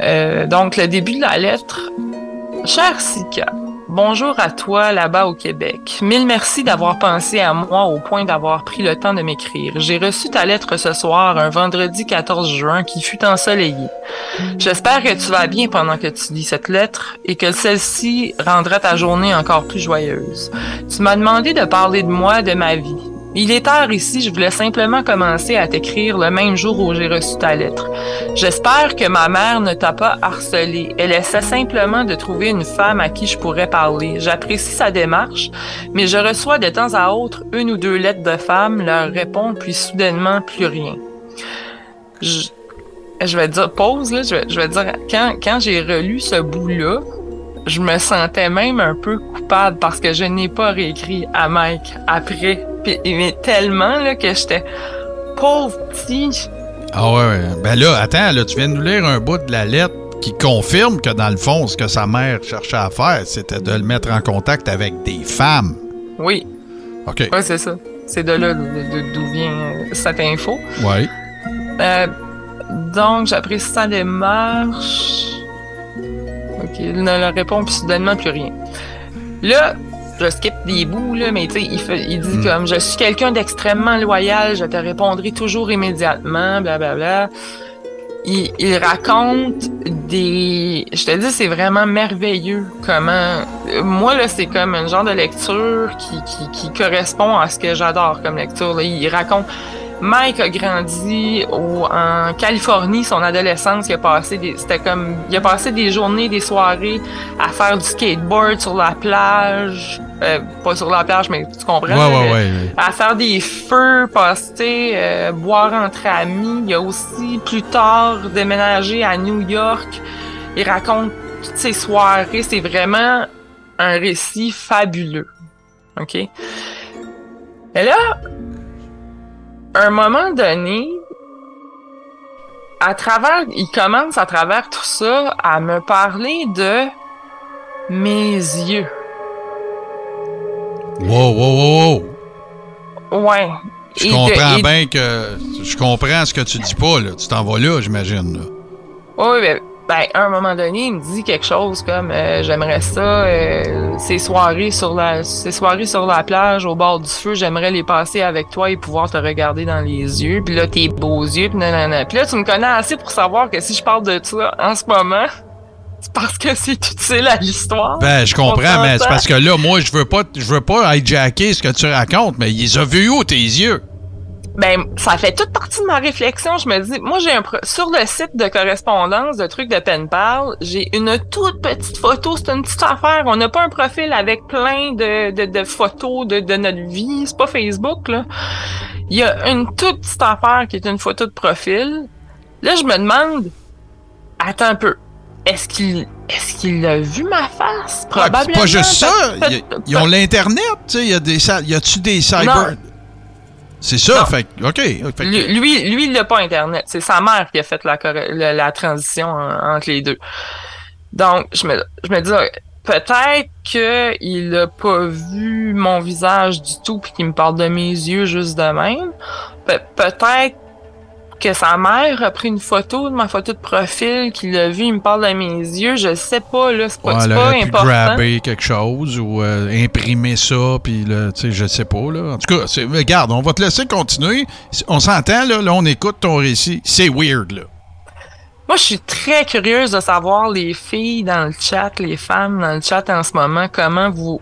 Euh, donc, le début de la lettre. Cher Sika, Bonjour à toi là-bas au Québec. Mille merci d'avoir pensé à moi au point d'avoir pris le temps de m'écrire. J'ai reçu ta lettre ce soir, un vendredi 14 juin, qui fut ensoleillé. J'espère que tu vas bien pendant que tu lis cette lettre et que celle-ci rendra ta journée encore plus joyeuse. Tu m'as demandé de parler de moi, de ma vie. Il est tard ici, je voulais simplement commencer à t'écrire le même jour où j'ai reçu ta lettre. J'espère que ma mère ne t'a pas harcelé. Elle essaie simplement de trouver une femme à qui je pourrais parler. J'apprécie sa démarche, mais je reçois de temps à autre une ou deux lettres de femmes, leur répondre, puis soudainement plus rien. Je, vais dire pause, là, je, vais, dire, quand, quand j'ai relu ce bout-là, je me sentais même un peu coupable parce que je n'ai pas réécrit à Mike après mais tellement là, que j'étais pauvre petit. Ah ouais, ben là, attends, là, tu viens de nous lire un bout de la lettre qui confirme que dans le fond, ce que sa mère cherchait à faire, c'était de le mettre en contact avec des femmes. Oui. OK. Oui, c'est ça. C'est de là d'où vient euh, cette info. Oui. Euh, donc, j'apprécie sa démarche. OK, il ne leur répond plus soudainement plus rien. Là, je skip des bouts, là, mais tu sais, il, fait, il dit mm. comme je suis quelqu'un d'extrêmement loyal, je te répondrai toujours immédiatement, blablabla. Bla, bla. Il, il, raconte des. Je te dis, c'est vraiment merveilleux comment. Moi, là, c'est comme un genre de lecture qui, qui, qui correspond à ce que j'adore comme lecture. Là. Il raconte Mike a grandi au, en Californie, son adolescence, il a passé des, c'était comme, il a passé des journées, des soirées à faire du skateboard sur la plage, euh, pas sur la plage, mais tu comprends? Ouais, ouais, à faire des feux, passer, euh, boire entre amis. Il a aussi plus tard déménagé à New York. Il raconte toutes ses soirées. C'est vraiment un récit fabuleux. OK? Et là, un moment donné, à travers, il commence à travers tout ça à me parler de mes yeux. Wow, wow, wow, Ouais. Je comprends bien que. Je comprends ce que tu dis pas, là. Tu t'en vas là, j'imagine, Oui, mais ben, à un moment donné, il me dit quelque chose comme euh, j'aimerais ça, euh, ces soirées sur la ces soirées sur la plage au bord du feu, j'aimerais les passer avec toi et pouvoir te regarder dans les yeux. Puis là, tes beaux yeux, puis nanana. Puis là, tu me connais assez pour savoir que si je parle de ça en ce moment, (laughs) c'est parce que c'est utile à l'histoire. Ben, je comprends, mais c'est parce que là, moi, je veux pas je veux pas hijacker ce que tu racontes, mais ils ont vu où tes yeux? Ben ça fait toute partie de ma réflexion. Je me dis, moi j'ai un sur le site de correspondance de trucs de Penpal, j'ai une toute petite photo. C'est une petite affaire. On n'a pas un profil avec plein de, de, de photos de, de notre vie. C'est pas Facebook là. Il y a une toute petite affaire qui est une photo de profil. Là, je me demande, attends un peu. Est-ce qu'il est-ce qu'il a vu ma face? Probablement. c'est pas juste ça. Ils, ont l'Internet, tu sais. Il y a des, y a-tu des cyber... C'est ça, fait OK. lui, lui, il n'a pas Internet. C'est sa mère qui a fait la, la, transition entre les deux. Donc, je me, je me dis, peut-être qu'il n'a pas vu mon visage du tout puis qu'il me parle de mes yeux juste de même. peut-être que sa mère a pris une photo de ma photo de profil, qu'il a vu, il me parle dans mes yeux, je sais pas, là, c'est pas, ouais, pas pu important. grabber quelque chose ou euh, imprimer ça, puis là, tu sais, je sais pas, là. En tout cas, regarde, on va te laisser continuer. On s'entend, là, là, on écoute ton récit. C'est weird, là. Moi, je suis très curieuse de savoir les filles dans le chat, les femmes dans le chat en ce moment, comment vous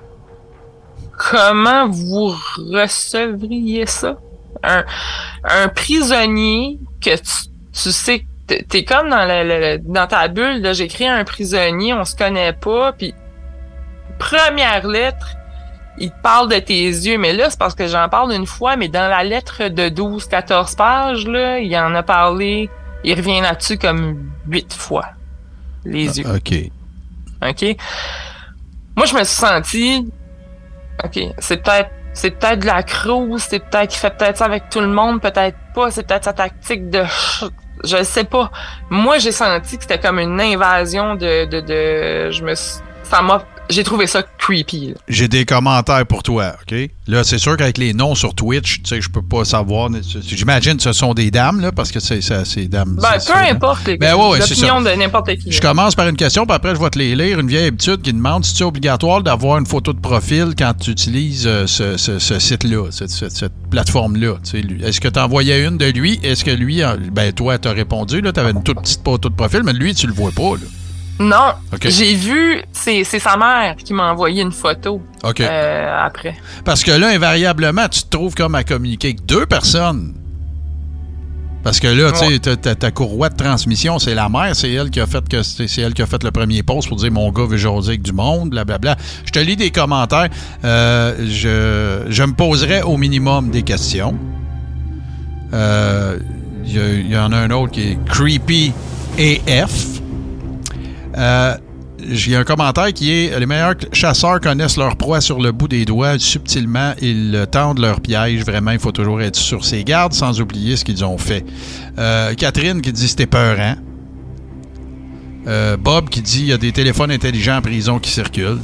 comment vous recevriez ça? Un, prisonnier que tu, tu sais t'es comme dans la, dans ta bulle j'écris un prisonnier on se connaît pas puis première lettre il te parle de tes yeux. Mais là c'est parce que j'en parle une fois mais dans la lettre de 12 14 pages là il en a parlé il revient là-dessus comme huit fois les ah, yeux. OK. OK? Moi je me suis senti OK c'est peut-être c'est peut-être de la cruise, c'est peut-être qu'il fait peut-être ça avec tout le monde, peut-être pas, c'est peut-être sa tactique de je sais pas. Moi, j'ai senti que c'était comme une invasion de de, de je me ça m'a j'ai trouvé ça creepy. J'ai des commentaires pour toi, OK? Là, c'est sûr qu'avec les noms sur Twitch, tu sais, je peux pas savoir. J'imagine que ce sont des dames, là, parce que c'est ces dames. Ben, peu importe les ben, ouais, l'opinion de n'importe qui. Je commence par une question, puis après, je vais te les lire. Une vieille habitude qui demande si c'est obligatoire d'avoir une photo de profil quand tu utilises euh, ce, ce, site-là, cette, cette, plateforme-là. Est-ce que tu envoyais une de lui? Est-ce que lui, ben, toi, tu as répondu, là, tu avais une toute petite photo de profil, mais lui, tu le vois pas, là. Non. J'ai vu, c'est sa mère qui m'a envoyé une photo euh, après. Parce que là, invariablement, tu te trouves comme à communiquer avec deux personnes. Parce que là, tu sais, ta, courroie de transmission, c'est la mère, c'est elle qui a fait que c'est elle qui a fait le premier post pour dire mon gars veut jaser avec du monde, blablabla. Je te lis des commentaires. Euh, je, je, me poserai au minimum des questions. Il euh, y, y, en a un autre qui est creepy AF. Euh, j'ai un commentaire qui est Les meilleurs chasseurs connaissent leur proie sur le bout des doigts. Subtilement, ils tendent leur piège. Vraiment, il faut toujours être sur ses gardes sans oublier ce qu'ils ont fait. Euh, Catherine qui dit C'était peurant. Euh, Bob qui dit Il y a des téléphones intelligents en prison qui circulent.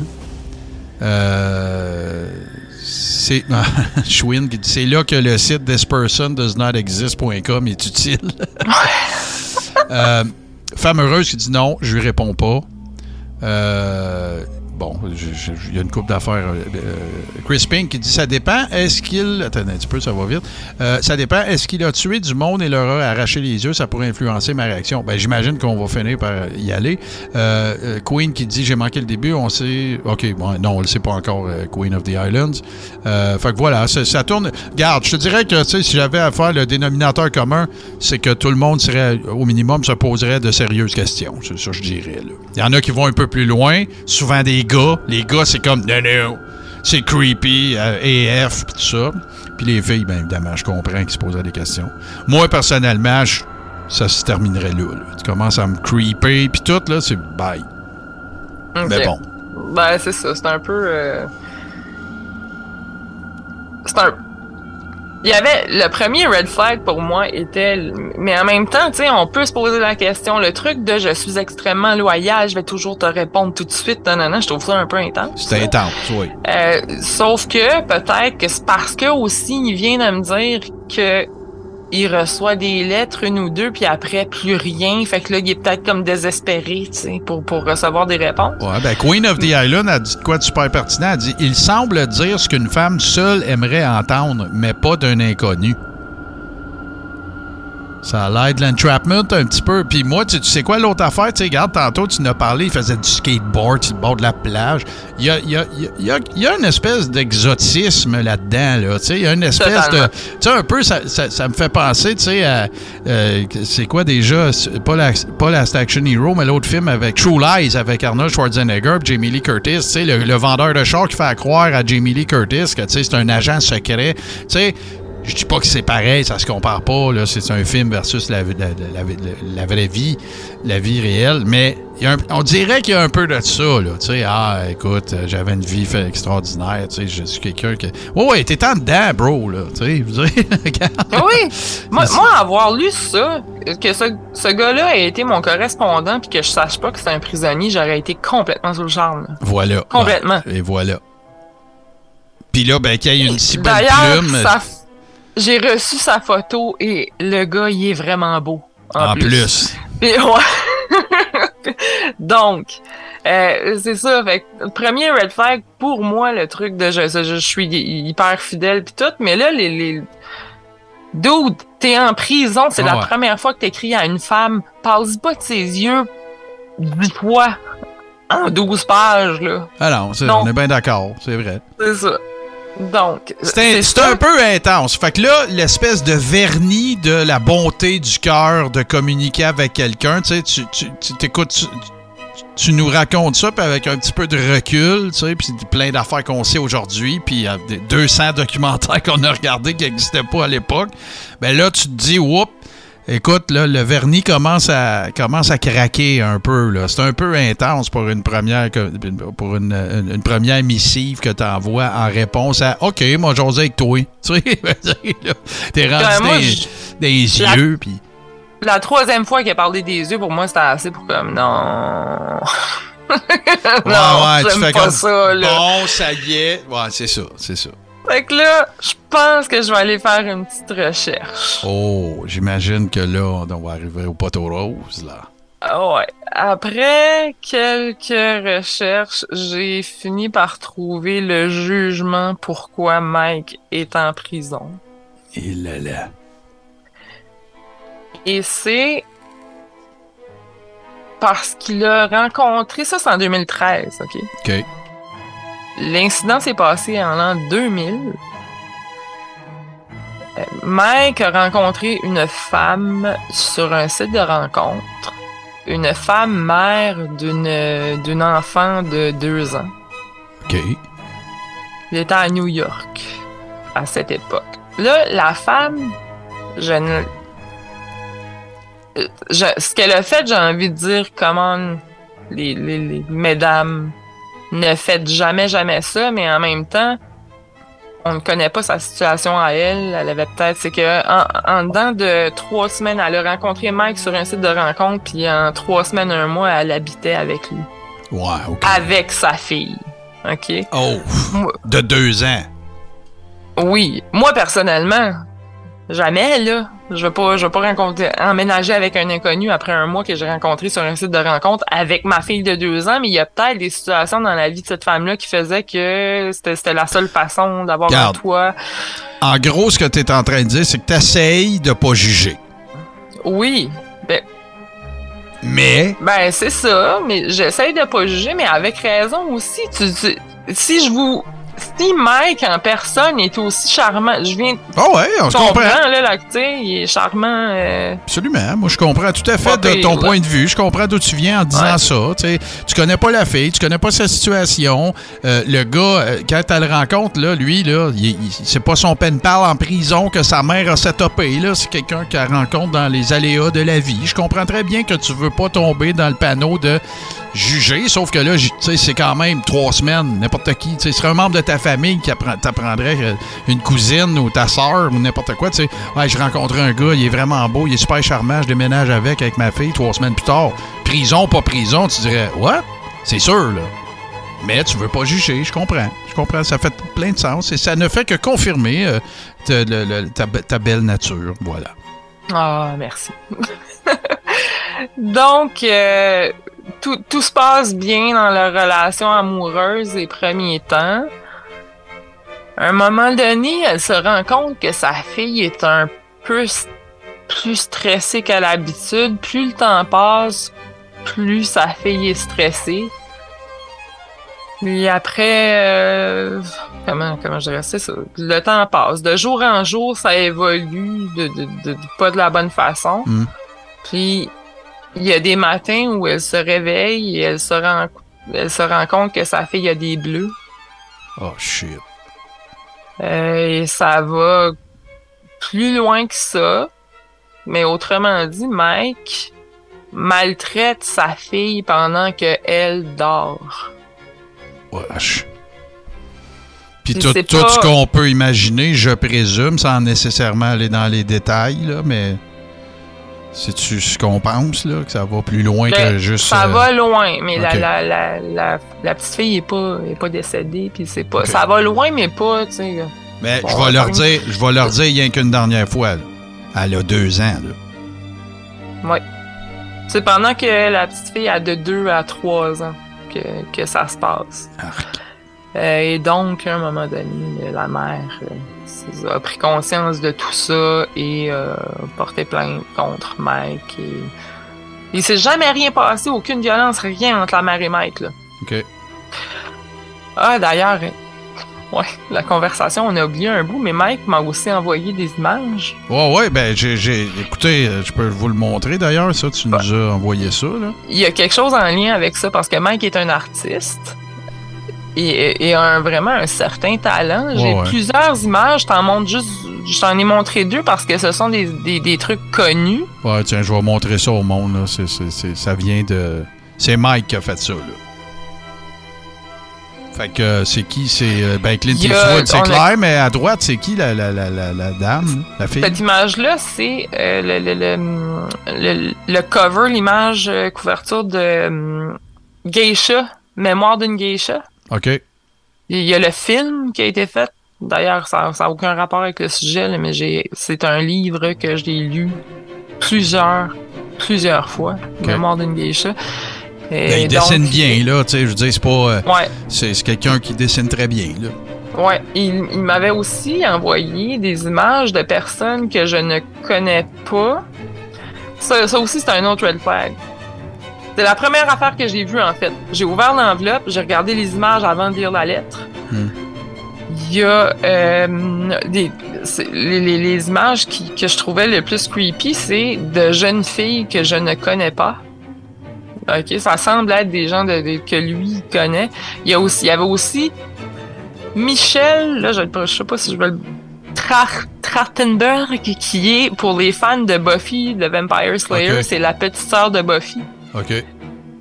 c'est (laughs) Schwinn qui dit C'est là que le site thispersondoesnotexist.com est utile. Femme heureuse qui dit non, je lui réponds pas. Euh, bon, il y a une coupe d'affaires. Euh, euh, Chris Pink qui dit ça dépend. Est-ce qu'il. Attendez un petit peu, ça va vite. ça dépend. Est-ce qu'il a tué du monde et leur a arraché les yeux Ça pourrait influencer ma réaction. Ben, j'imagine qu'on va finir par y aller. Queen qui dit j'ai manqué le début. On sait. OK, bon, non, on le sait pas encore, Queen of the Islands. fait que voilà, ça, tourne. Garde, je te dirais que si j'avais à faire le dénominateur commun, c'est que tout le monde serait, au minimum, se poserait de sérieuses questions. C'est ça, je dirais. Il y en a qui vont un peu plus loin, souvent des gars les gars, c'est comme, non, non, c'est creepy, euh, AF, pis tout ça. Puis les filles, bien évidemment, je comprends qu'ils se poseraient des questions. Moi, personnellement, ça se terminerait là, Tu commences à me creeper, puis tout, là, c'est bye. Mais bon. Ben, c'est ça. C'est un peu. Euh, c'est un il y avait le premier red flag pour moi était mais en même temps, tu sais, on peut se poser la question le truc de je suis extrêmement loyal, je vais toujours te répondre tout de suite. Non, non, non je trouve ça un peu intense. C'est intense, oui. Euh, sauf que peut-être que c'est parce que aussi il vient de me dire que il reçoit des lettres, une ou deux, puis après, plus rien. Fait que là, il est peut-être comme désespéré, tu sais, pour, pour recevoir des réponses. Ouais, ben Queen of the Island a dit quoi de super pertinent. Elle dit Il semble dire ce qu'une femme seule aimerait entendre, mais pas d'un inconnu. Ça a l'air de l'entrapment un petit peu. Puis moi, tu, sais quoi l'autre affaire? Tu sais, regarde, tantôt, tu nous as parlé, il faisait du skateboard sur le bord de la plage. Il y a, il y a, il y a, il y a une espèce d'exotisme là-dedans, là. Tu sais, il y a une espèce de... Tu sais, un peu, ça, ça, ça, me fait penser, tu sais, à... Euh, c'est quoi déjà? Pas, la, pas Action Hero, mais l'autre film avec True Lies, avec Arnold Schwarzenegger et Jamie Lee Curtis. Tu sais, le, le, vendeur de char qui fait croire à Jamie Lee Curtis que, tu sais, c'est un agent secret. Tu sais je dis pas que c'est pareil, ça se compare pas. Là, c'est un film versus la, la, la, vraie vie, la vie réelle. Mais on dirait qu'il y a un peu de ça. Là, tu sais, ah, écoute, j'avais une vie extraordinaire. Tu sais, je suis quelqu'un qui. Ouais, ouais, t'es en dedans, bro. Là, tu sais, vous (laughs) oui. Moi, moi, avoir lu ça, que ce, ce gars-là ait été mon correspondant, puis que je sache pas que c'est un prisonnier, j'aurais été complètement sous le charme. Voilà. Complètement. et voilà. Puis là, ben, qu'il y ait une si belle plume. Ça j'ai reçu sa photo et le gars, il est vraiment beau. En, plus. (laughs) (laughs) Donc, euh, c'est ça. Fait premier red flag pour moi, le truc de je, je, suis hyper fidèle pis tout, mais là, les, les... Dude, t'es en prison, c'est la première fois que t'écris à une femme. Passe pas de ses yeux dix fois en 12 pages, là. Ah non, on est bien d'accord, c'est vrai. C'est ça. Donc, c'est un, peu intense. Fait que là, l'espèce de vernis de la bonté du cœur de communiquer avec quelqu'un, tu sais, tu t'écoutes, tu, nous racontes ça, puis avec un petit peu de recul, tu sais, puis plein d'affaires qu'on sait aujourd'hui, puis 200 documentaires (laughs) qu'on a regardés qui n'existaient pas à l'époque. Ben là, tu te dis, oups, Écoute, là, le vernis commence à, commence à craquer un peu. là. C'est un peu intense pour une première, pour une, une- une première missive que tu envoies en réponse à OK, moi, j'ose avec toi. (laughs) Tu sais, t'es rendu moi, des, des La- yeux. La troisième fois qu'il a parlé des yeux, pour moi, c'était assez pour comme non. non, (laughs) Ouais, ouais, tu fais pas comme, ça, là. Bon, ça y est. Ouais, c'est ça, c'est ça. Fait que là, je pense que je vais aller faire une petite recherche. Oh, j'imagine que là, on va arriver au poteau rose, là. Ah Ouais. Après quelques recherches, j'ai fini par trouver le jugement pourquoi Mike est en prison. Et là là. Et c'est parce qu'il a rencontré, ça c'est en 2013, ok? OK. L'incident s'est passé en l'an 2000. Euh, Mike a rencontré une femme sur un site de rencontre. Une femme mère d'une d'une enfant de deux ans. OK. Il était à New York à cette époque. Là, la femme, je ne... Je- ce qu'elle a fait, j'ai envie de dire, comment les, les, les mesdames ne faites jamais, jamais ça, mais en même temps, on ne connaît pas sa situation à elle. Elle avait peut-être, c'est que en, en dedans de trois semaines, elle a rencontré Mike sur un site de rencontre, puis en trois semaines, un mois, elle habitait avec lui, Ouais, OK. avec sa fille. OK? Oh, Moi- de deux ans. Oui, moi personnellement, jamais là. Je veux pas, je veux pas rencontrer, emménager avec un inconnu après un mois que j'ai rencontré sur un site de rencontre avec ma fille de deux ans. Mais il y a peut-être des situations dans la vie de cette femme-là qui faisaient que c'était, la seule façon d'avoir un toit. En gros, ce que tu es en train de dire, c'est que tu essayes de pas juger. Oui, ben, Mais, ben c'est ça. Mais j'essaye de pas juger, mais avec raison aussi. Tu, tu- si je vous, si Mike en personne est aussi charmant, je viens de oh ouais, on se comprend. là, là, il est charmant. euh, Absolument. Moi, je comprends tout à fait de pire, ton là. point de vue. Je comprends d'où tu viens en disant Ouais. ça. Tu connais pas la fille, tu connais pas sa situation. Euh, le gars, euh, quand tu le rencontres, là, lui, là, c'est pas son pen pal en prison que sa mère a setupé. C'est quelqu'un qu'elle rencontre dans les aléas de la vie. Je comprends très bien que tu veux pas tomber dans le panneau de juger, sauf que là, c'est quand même trois semaines, n'importe qui. Ce serait un membre de ta famille qui appren- t'apprendrait euh, une cousine ou ta soeur ou n'importe quoi. Tu sais, ouais, je rencontrais un gars, il est vraiment beau, il est super charmant, je déménage avec, avec ma fille trois semaines plus tard. Prison, pas prison, tu dirais, what? C'est sûr, là. Mais tu veux pas juger, je comprends. Je comprends, ça fait plein de sens et ça ne fait que confirmer euh, ta, be- ta belle nature. Voilà. Ah, merci. (laughs) Donc, euh, tout, tout se passe bien dans leur relation amoureuse les premiers temps. À un moment donné, elle se rend compte que sa fille est un peu plus stressée qu'à l'habitude. Plus le temps passe, plus sa fille est stressée. Et après, euh, comment, comment je dirais ça, ça? Le temps passe. De jour en jour, ça évolue de, de, de- de- pas de la bonne façon. Mm. Puis, il y a des matins où elle se réveille et elle se rend, elle se rend compte que sa fille a des bleus. Oh, shit. Euh, et ça va plus loin que ça. Mais autrement dit, Mike maltraite sa fille pendant que elle dort. Wesh. Puis tout, c'est tout pas- ce qu'on peut imaginer, je présume, sans nécessairement aller dans les détails, là, mais c'est-tu ce qu'on pense, là, que ça va plus loin que Ben, juste... Ça euh, va loin, mais la, la, la, la, la petite fille est pas, est pas décédée, puis c'est pas. Ça va loin, mais pas, tu sais. Mais Bon, je vais leur dire, je vais leur dire rien qu'une dernière fois. là. Elle a deux ans, là. C'est pendant que la petite fille a de 2 à 3 ans que, que ça se passe. Euh, et donc, à un moment donné, la mère euh, a pris conscience de tout ça et euh, porté plainte contre Mike. Et... Il s'est jamais rien passé, aucune violence, rien entre la mère et Mike. Là. OK. Ah, d'ailleurs, euh, ouais, la conversation, on a oublié un bout, mais Mike m'a aussi envoyé des images. Ouais, ouais, ben, j'ai, j'ai- écoutez, je peux vous le montrer d'ailleurs, ça, tu nous as envoyé ça, là. Il y a quelque chose en lien avec ça parce que Mike est un artiste et, et un- vraiment un certain talent. J'ai Ouais, ouais. plusieurs images, je t'en montre juste, je t'en ai montré deux parce que ce sont des, des, des trucs connus. Ouais, tiens, je vais montrer ça au monde. Là. C'est- c'est- c'est- ça vient de. C'est Mike qui a fait ça. Là. Fait que euh, c'est qui? C'est euh, ben Clint Eastwood, c'est a- clair, mais à droite, c'est qui la, la, la, la, dame, la fille? Cette image-là, c'est euh, le, le, le, le, cover, l'image euh, couverture de euh, Geisha, Mémoire d'une Geisha. Ok. Il y a le film qui a été fait. D'ailleurs, ça n'a aucun rapport avec le sujet, là, mais j'ai c'est un livre que j'ai lu plusieurs, plusieurs fois. Ok. Mémoire d'une geisha. Et Ben, il donc, dessine bien, là. Tu sais, je veux dire, c'est pas. euh, Ouais, c'est c'est quelqu'un qui dessine très bien, là. ouais. Il, il m'avait aussi envoyé des images de personnes que je ne connais pas. Ça, ça aussi, c'est un autre red flag. C'est la première affaire que j'ai vue, en fait. J'ai ouvert l'enveloppe, j'ai regardé les images avant de lire la lettre. Hmm. Il y a euh, des, les, les- les images qui, que je trouvais le plus creepy, c'est de jeunes filles que je ne connais pas. Ok, ça semble être des gens de, de- que lui connaît. Il y a aussi, il y avait aussi Michel, là, je, je sais pas si je vais le Tra- Trachtenberg, qui- est pour les fans de Buffy, de Vampire Slayer, c'est la petite sœur de Buffy. OK.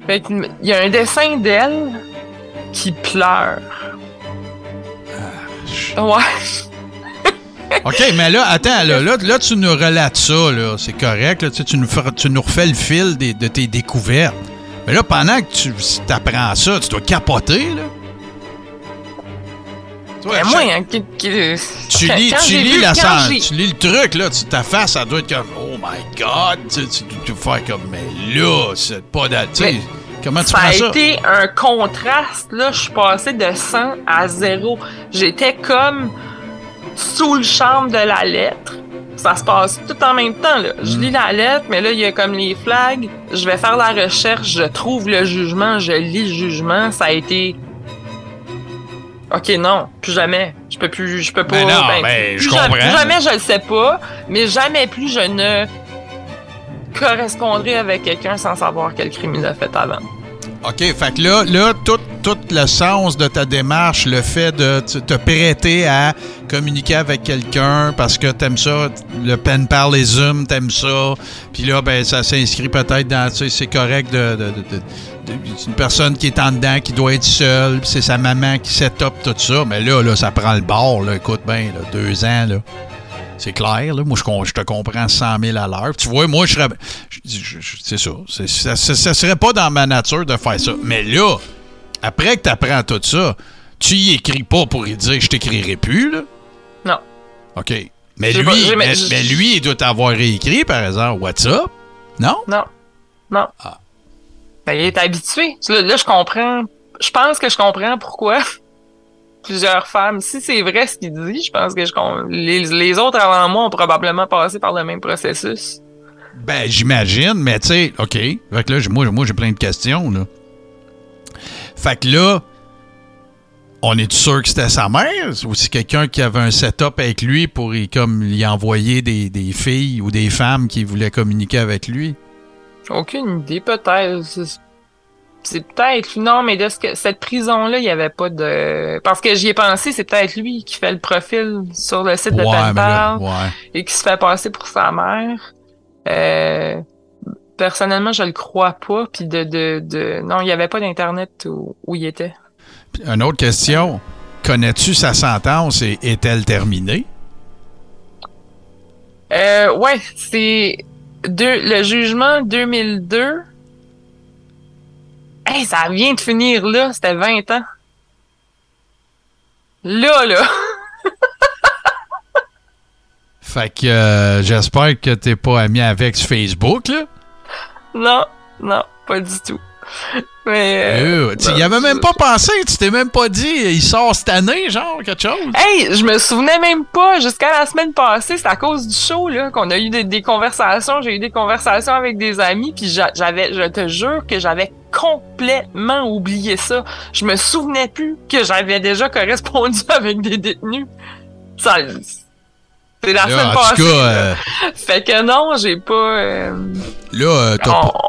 Fait que, il y a un dessin d'elle qui pleure. Ouais. (laughs) OK, mais là, attends, là, là, là, tu nous relates ça, là. C'est correct, là. Tu, sais, tu nous, tu nous refais le fil des- de tes découvertes. Mais là, pendant que tu apprends ça, tu dois capoter, là. Toi, chaque- moi, hein, qui- qui- tu lis, tu lis vu- la j'ai- tu lis le truc, là, tu, ta face, ça doit être comme Oh my God! Tu, tu, tu faire comme Mais là, c'est pas d'a- tu sais, Mais Comment tu Ça a ça? été un contraste, là. Je suis passée de 100 à 0. J'étais comme sous le charme de la lettre. Ça se passe tout en même temps, là. Je Mm. lis la lettre, mais là, il y a comme les flags. Je vais faire la recherche, je trouve le jugement, je lis le jugement. Ça a été... Ok, non, plus jamais. Je peux plus, je peux pas... Ben non, ben, plus je jamais- comprends. plus jamais, je le sais pas, mais jamais plus je ne correspondrai avec quelqu'un sans savoir quel crime il a fait avant. OK, fait que là, là tout, tout le sens de ta démarche, le fait de te te prêter à communiquer avec quelqu'un parce que t'aimes ça, le pen parlism, t'aimes ça, puis là, ben, ça s'inscrit peut-être dans, tu sais, c'est correct de, une personne qui est en dedans, qui doit être seule, c'est sa maman qui set up tout ça, mais là, là, ça prend le bord, là, écoute bien, deux ans, là. C'est clair, là. Moi, je, te comprends 100 000 à l'heure. Tu vois, moi, je serais. C'est ça. Ça, ça, ça serait pas dans ma nature de faire ça. Mais là, après que tu apprends tout ça, tu y écris pas pour y dire je t'écrirai plus, là. Non. OK. Mais lui, pas- mais, lui, il doit t'avoir réécrit, par exemple, WhatsApp. Non? Non. Non. Ah. Ben, il est habitué. Là, là, je comprends. Je pense que je comprends pourquoi plusieurs femmes. Si c'est vrai ce qu'il dit, je pense que je les, les autres avant moi ont probablement passé par le même processus. Ben, j'imagine, mais tu sais, OK. Fait que là, moi, moi j'ai plein de questions, là. Fait que là, on est sûr que c'était sa mère? Ou c'est quelqu'un qui avait un setup avec lui pour y, comme, lui envoyer des, des filles ou des femmes qui voulaient communiquer avec lui? Aucune idée, peut-être. C'est- peut-être. Non, mais de ce que cette prison-là, il n'y avait pas de. Parce que j'y ai pensé, c'est peut-être lui qui fait le profil sur le site de ouais, Penpal ouais. et qui se fait passer pour sa mère. Euh, personnellement, je le crois pas. Puis de, de, de... Non, il n'y avait pas d'internet où, où il était. Puis, Une autre question. Connais-tu sa sentence et est-elle terminée? Euh, ouais, c'est deux, le jugement 2002. Hey, ça vient de finir là, c'était 20 ans. Là, là. (laughs) Fait que euh, j'espère que t'es pas ami avec Facebook, là. Non, non, pas du tout. Mais. euh, Euh, tu y avais même pas pensé, tu t'es même pas dit, il sort cette année, genre, quelque chose? Hey, je me souvenais même pas jusqu'à la semaine passée, c'est à cause du show là qu'on a eu des, des conversations, j'ai eu des conversations avec des amis puis j'a- j'avais je te jure que j'avais complètement oublié ça. Je me souvenais plus que j'avais déjà correspondu (laughs) avec des détenus. Ça c'est la semaine passée. euh, Fait que non, j'ai pas euh, là, euh, t'as on- pas,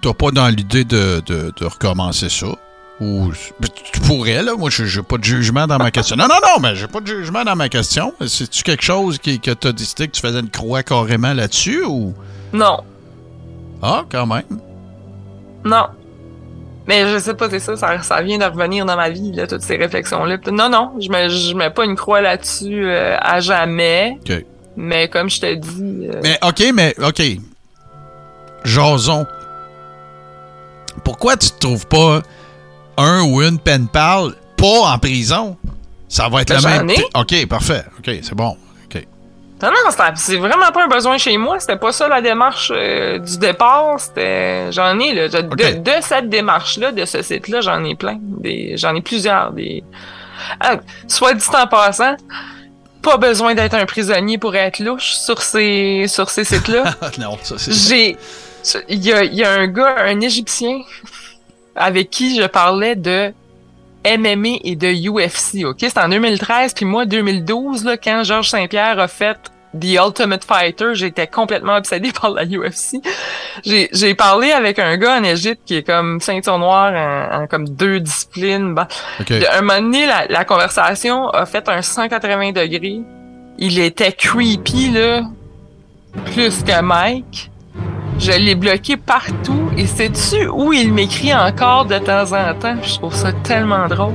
t'as pas dans l'idée de, de, de recommencer ça? Ou tu pourrais, là. Moi, je n'ai pas de jugement dans ma question. Non, non, non, mais j'ai pas de jugement dans ma question. C'est-tu quelque chose qui, que tu as décidé que tu faisais une croix carrément là-dessus ou? Non. Ah, quand même. Non. Mais je sais pas, c'est ça, ça, vient de revenir dans ma vie, là, toutes ces réflexions-là. Non, non, je mets, je mets pas une croix là-dessus euh, à jamais. Mais comme je te dis. Euh, mais OK, mais OK. Jason. Pourquoi tu te trouves pas un ou une pen pal pas en prison? Ça va être ben, la même. Ai. OK, parfait. OK, c'est bon. Non, non, c'est vraiment pas un besoin chez moi. C'était pas ça la démarche euh, du départ. C'était. J'en ai, là. De, cette démarche-là, de ce site-là, j'en ai plein. Des... J'en ai plusieurs. Des. Ah, soit dit en passant, pas besoin d'être un prisonnier pour être louche sur ces, sur ces sites-là. (laughs) non, ça c'est. J'ai. Il y a, y a un gars, un Égyptien, avec qui je parlais de MMA et de UFC, ok? C'était en 2013, puis moi, 2012, là, quand Georges Saint-Pierre a fait The Ultimate Fighter, j'étais complètement obsédé (laughs) par la UFC. J'ai parlé avec un gars en Égypte qui est comme ceinture noire en, comme deux disciplines. Bah, un moment donné, la, la, conversation a fait un 180 degrés. Il était creepy, là, plus que Mike. Je l'ai bloqué partout. Et sais-tu où il m'écrit encore de temps en temps? Je trouve ça tellement drôle.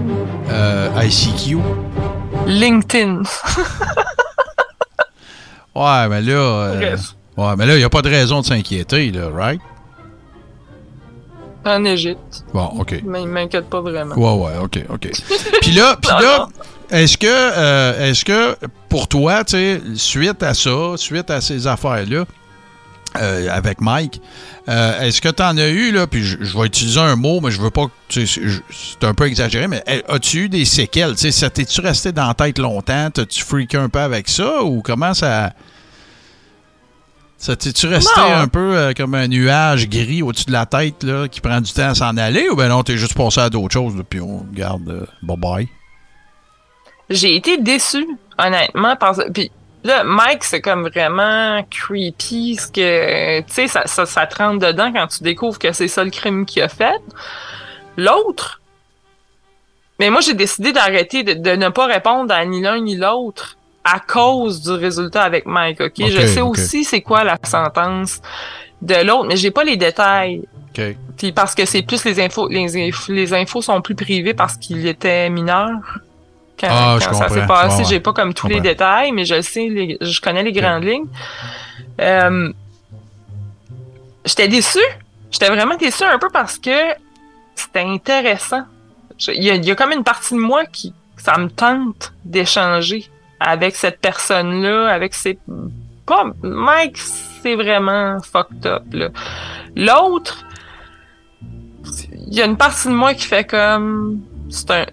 Euh, ICQ? LinkedIn. (laughs) ouais, mais là... Euh, ouais, mais là, il n'y a pas de raison de s'inquiéter, là, right? En Égypte. Bon, OK. Mais il m'inquiète pas vraiment. Ouais, ouais, OK, OK. (laughs) puis là, puis là est-ce que, euh, est-ce que pour toi, tu sais, suite à ça, suite à ces affaires-là, euh, avec Mike. Euh, est-ce que tu en as eu, là, puis je, vais utiliser un mot, mais je veux pas c'est un peu exagéré, mais as-tu eu des séquelles? Ça t'es-tu resté dans la tête longtemps? T'as-tu freaké un peu avec ça? Ou comment ça. Ça t'es-tu resté un peu euh, comme un nuage gris au-dessus de la tête là, qui prend du temps à s'en aller? Ou ben non, t'es juste passé à d'autres choses, puis on garde bye bye? J'ai été déçu, honnêtement, parce que. Là, Mike, c'est comme vraiment creepy, ce que, tu sais, ça, ça, ça, te rentre dedans quand tu découvres que c'est ça le crime qu'il a fait. L'autre, mais moi, j'ai décidé d'arrêter de, ne pas répondre à ni l'un ni l'autre à cause du résultat avec Mike, OK? Je sais aussi c'est quoi la sentence de l'autre, mais j'ai pas les détails. Puis parce que c'est plus les infos, les, les infos sont plus privées parce qu'il était mineur quand, ah, ça s'est passé. J'ai pas comme tous les détails, mais je sais, je connais les grandes lignes. Euh, J'étais déçu. J'étais vraiment déçu un peu parce que c'était intéressant. Il y, a comme une partie de moi qui, ça me tente d'échanger avec cette personne-là, avec ses... Pas... Mike, c'est vraiment fucked up, là. L'autre, il y a une partie de moi qui fait comme... C'est un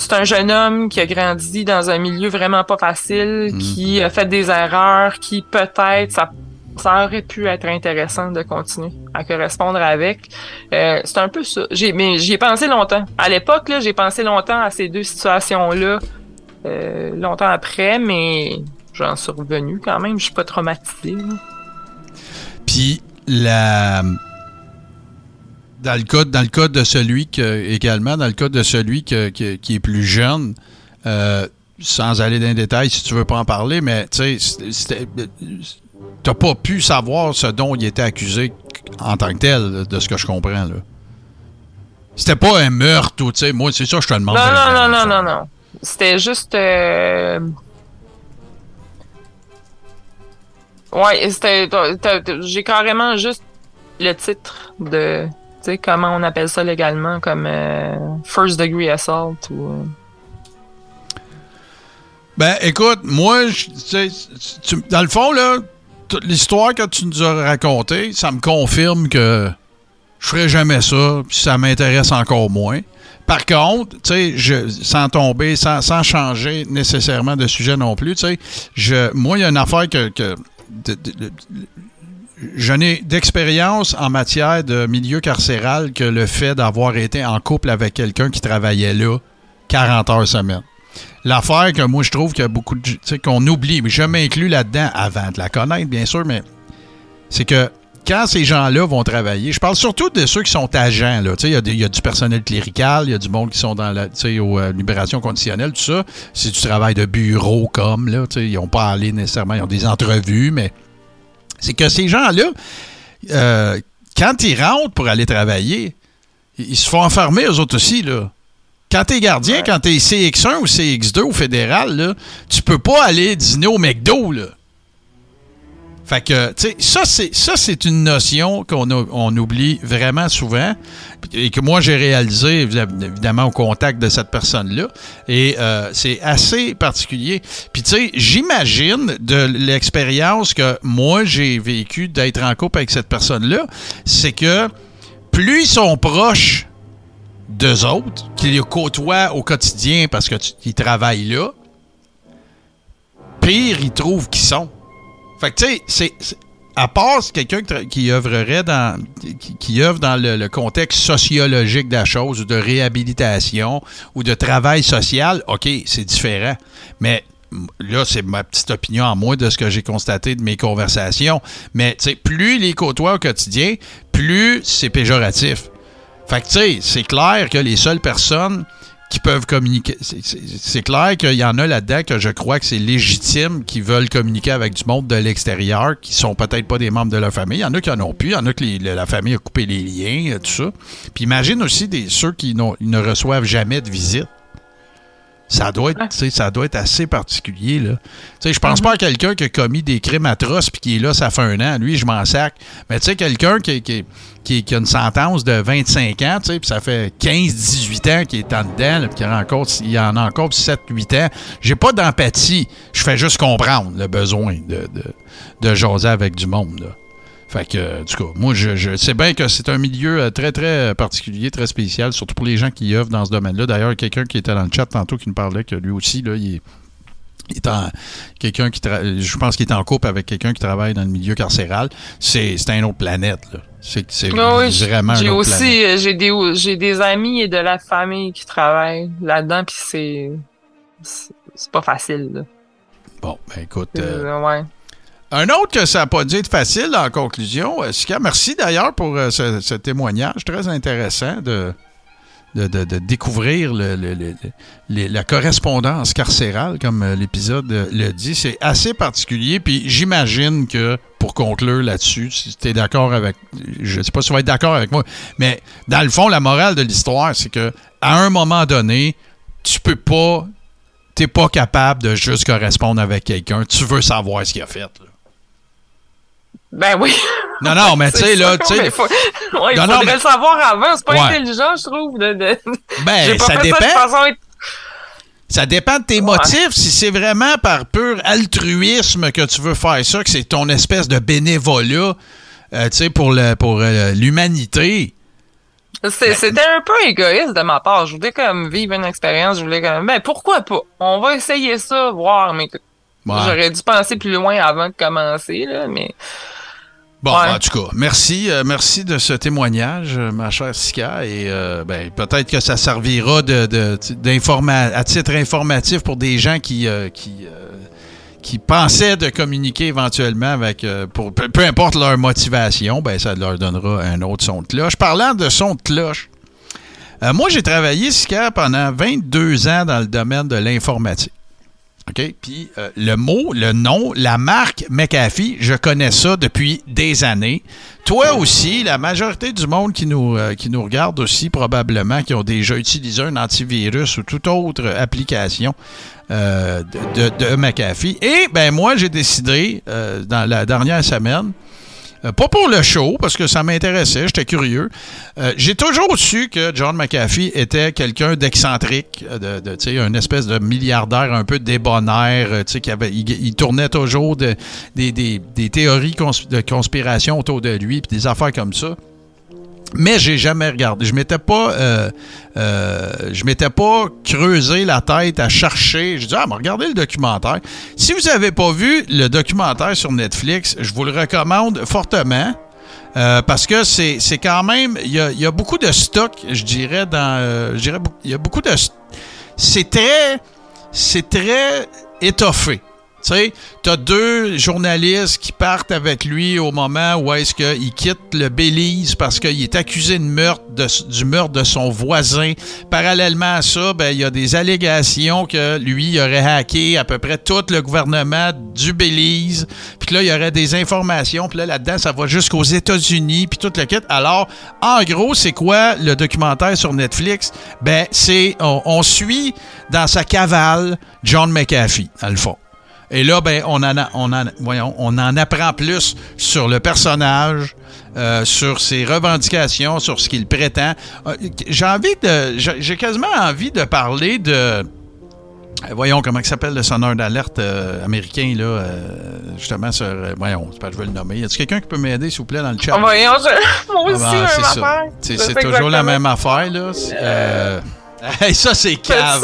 c'est un jeune homme qui a grandi dans un milieu vraiment pas facile, mm. qui a fait des erreurs, qui peut-être ça, ça aurait pu être intéressant de continuer à correspondre avec. Euh, c'est un peu ça. J'ai, mais j'y ai pensé longtemps. À l'époque, là, j'ai pensé longtemps à ces deux situations-là, euh, longtemps après, mais j'en suis revenu quand même. Je suis pas traumatisé. Puis la dans le cas, dans le cas de celui que, également, dans le cas de celui qui est plus jeune, euh, sans aller dans les détails si tu veux pas en parler, mais tu sais, t'as pas pu savoir ce dont il était accusé en tant que tel, de ce que je comprends. là. C'était pas un meurtre ou, tu sais, moi, c'est ça que je te demande. Non, non, non, non, non, non. C'était juste. Euh... Ouais, c'était. J'ai carrément juste le titre de sais, comment on appelle ça légalement, comme euh, first degree assault ou. Euh? Ben, écoute, moi, tu, dans le fond, là, l'histoire que tu nous as racontée, ça me confirme que je ferai jamais ça, puis ça m'intéresse encore moins. Par contre, tu sans tomber, sans, sans, changer nécessairement de sujet non plus, tu moi, il y a une affaire que je n'ai d'expérience en matière de milieu carcéral que le fait d'avoir été en couple avec quelqu'un qui travaillait là 40 heures semaine. L'affaire que moi je trouve qu'il y a beaucoup de. qu'on oublie, mais je m'inclus là-dedans avant de la connaître, bien sûr, mais c'est que quand ces gens-là vont travailler, je parle surtout de ceux qui sont agents. là. Tu Il y, a y du personnel clérical, il y a du monde qui sont dans la tu aux euh, libérations conditionnelles, tout ça. C'est du travail de bureau comme, là. tu Ils n'ont pas à aller nécessairement, ils ont des entrevues, mais c'est que ces gens-là, euh, quand ils rentrent pour aller travailler, ils se font enfermer, eux autres aussi, là. Quand t'es gardien, Ouais. quand t'es CX1 ou CX2 au fédéral, là, tu peux pas aller dîner au McDo, là. Fait que, tu sais, ça, c'est, ça, c'est une notion qu'on on oublie vraiment souvent et que moi, j'ai réalisé, évi- évidemment, au contact de cette personne-là. Et euh, c'est assez particulier. Puis, tu sais, j'imagine de l'expérience que moi, j'ai vécu d'être en couple avec cette personne-là, c'est que plus ils sont proches d'eux autres, qu'ils côtoient au quotidien parce qu'ils travaillent là, pire ils trouvent qu'ils sont. Fait que, tu sais, c'est- à part quelqu'un qui, œuvrerait dans, qui, œuvre dans le, contexte sociologique de la chose, ou de réhabilitation, ou de travail social, OK, c'est différent. Mais là, c'est ma petite opinion en moi de ce que j'ai constaté de mes conversations. Mais, plus les côtoie au quotidien, plus c'est péjoratif. Fait que, tu sais, c'est clair que les seules personnes qui peuvent communiquer. c'est- clair qu'il y en a là-dedans que je crois que c'est légitime qui veulent communiquer avec du monde de l'extérieur qui sont peut-être pas des membres de leur famille. Il y en a qui en ont plus. Il y en a que la famille a coupé les liens, euh, tout ça. Puis imagine aussi des, ceux qui ne reçoivent jamais de visite. Ça doit être, ça doit être assez particulier, je pense pas à quelqu'un qui a commis des crimes atroces puis qui est là, ça fait un an. Lui, je m'en sac. Mais tu sais, quelqu'un qui, qui, qui, qui a une sentence de 25 ans, puis ça fait 15-18 ans qu'il est en dedans, puis qu'il en a encore, il en a encore 7-8 ans. J'ai pas d'empathie. Je fais juste comprendre le besoin de, de, de jaser avec du monde, là. Fait que, du coup, moi, je, je sais bien que c'est un milieu euh, très, très euh, particulier, très spécial, surtout pour les gens qui œuvrent dans ce domaine-là. D'ailleurs, quelqu'un qui était dans le chat tantôt qui nous parlait que lui aussi, là, il est, quelqu'un qui je pense qu'il est en couple avec quelqu'un qui travaille dans le milieu carcéral. C'est, c'est une autre planète, là. C'est, c'est Ah oui, vraiment j'ai aussi planète. euh, j'ai des j'ai des amis et de la famille qui travaillent là-dedans puis c'est c'est c'est pas facile. Là. Bon, ben écoute. euh, Euh, ouais. Un autre que ça n'a pas dû être facile en conclusion, euh, Sika, merci d'ailleurs pour euh, ce, témoignage très intéressant de, de, découvrir la correspondance carcérale, comme euh, l'épisode le dit. C'est assez particulier, puis j'imagine que, pour conclure là-dessus, si tu es d'accord avec... Je ne sais pas si tu vas être d'accord avec moi, mais dans le fond, la morale de l'histoire, c'est que à un moment donné, tu peux pas... T'es pas capable de juste correspondre avec quelqu'un. Tu veux savoir ce qu'il a fait. là. Ben oui. Non, non, mais (laughs) tu sais, là, tu sais, mais faut- ouais, il Non, faudrait mais- le savoir avant. C'est pas Ouais. intelligent, je trouve. De, de... (laughs) J'ai ben, ça dépend. ça de façon Ça dépend de tes Ouais. motifs. Si c'est vraiment par pur altruisme que tu veux faire ça, que c'est ton espèce de bénévolat, euh, tu sais, pour le- pour euh, l'humanité. Ben, C'est- C'était un peu égoïste de ma part. Je voulais comme vivre une expérience. Je voulais comme, ben pourquoi pas? On va essayer ça, voir. Mais j'aurais dû penser plus loin avant de commencer, là. Mais Bon, Ouais. en tout cas, merci, euh, merci de ce témoignage, euh, ma chère Sika, et euh, ben, peut-être que ça servira de, à titre informatif pour des gens qui, euh, qui, qui pensaient de communiquer éventuellement avec, pour, peu, peu importe leur motivation, ben, ça leur donnera un autre son de cloche. Parlant de son de cloche, moi, j'ai travaillé, Sika, pendant 22 ans dans le domaine de l'informatique. OK? Puis euh, le mot, le nom, la marque McAfee, je connais ça depuis des années. Toi aussi, la majorité du monde qui nous, euh, regarde aussi, probablement, qui ont déjà utilisé un antivirus ou toute autre application euh, de, McAfee. Et ben moi, j'ai décidé, dans la dernière semaine, euh, pas pour le show, parce que ça m'intéressait, j'étais curieux. Euh, J'ai toujours su que John McAfee était quelqu'un d'excentrique, euh, de, un espèce de milliardaire un peu débonnaire, qui avait, il, tournait toujours de- des, théories de conspiration autour de lui, puis des affaires comme ça. Mais j'ai jamais regardé. Je m'étais pas, euh, euh, je m'étais pas creusé la tête à chercher. Je dis ah, mais regardez le documentaire. Si vous avez pas vu le documentaire sur Netflix, je vous le recommande fortement. euh, parce que c'est quand même, il y a, beaucoup de stock, je dirais, dans. je dirais, il y a beaucoup de. C'est très. C'est très étoffé. Tu sais, t'as deux journalistes qui partent avec lui au moment où est-ce qu'il quitte le Belize parce qu'il est accusé de meurtre du meurtre de son voisin. Parallèlement à ça, ben, il y a des allégations que lui aurait hacké à peu près tout le gouvernement du Belize. Puis là, il y aurait des informations. Puis là, là-dedans, ça va jusqu'aux États-Unis. Puis toute la quête. Alors, en gros, c'est quoi le documentaire sur Netflix? Ben, c'est, on, on suit dans sa cavale John McAfee, à le fond. Et là, ben, on en, a, on, en, voyons, on en apprend plus sur le personnage, euh, sur ses revendications, sur ce qu'il prétend. Euh, j'ai envie de. J'ai quasiment envie de parler de. euh, Voyons comment s'appelle le sonneur d'alerte euh, américain, là, euh, justement, sur. euh, voyons, c'est pas que je vais le nommer. Y a-t-il quelqu'un qui peut m'aider, s'il vous plaît, dans le chat? Oh, voyons, je- (laughs) moi Ah aussi, ben, même c'est ça. C'est toujours la même affaire, là. (laughs) Hey, ça, c'est cave.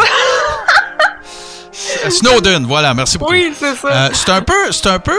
Snowden, voilà, merci beaucoup. Oui, c'est ça. Euh, c'est un peu, c'est un peu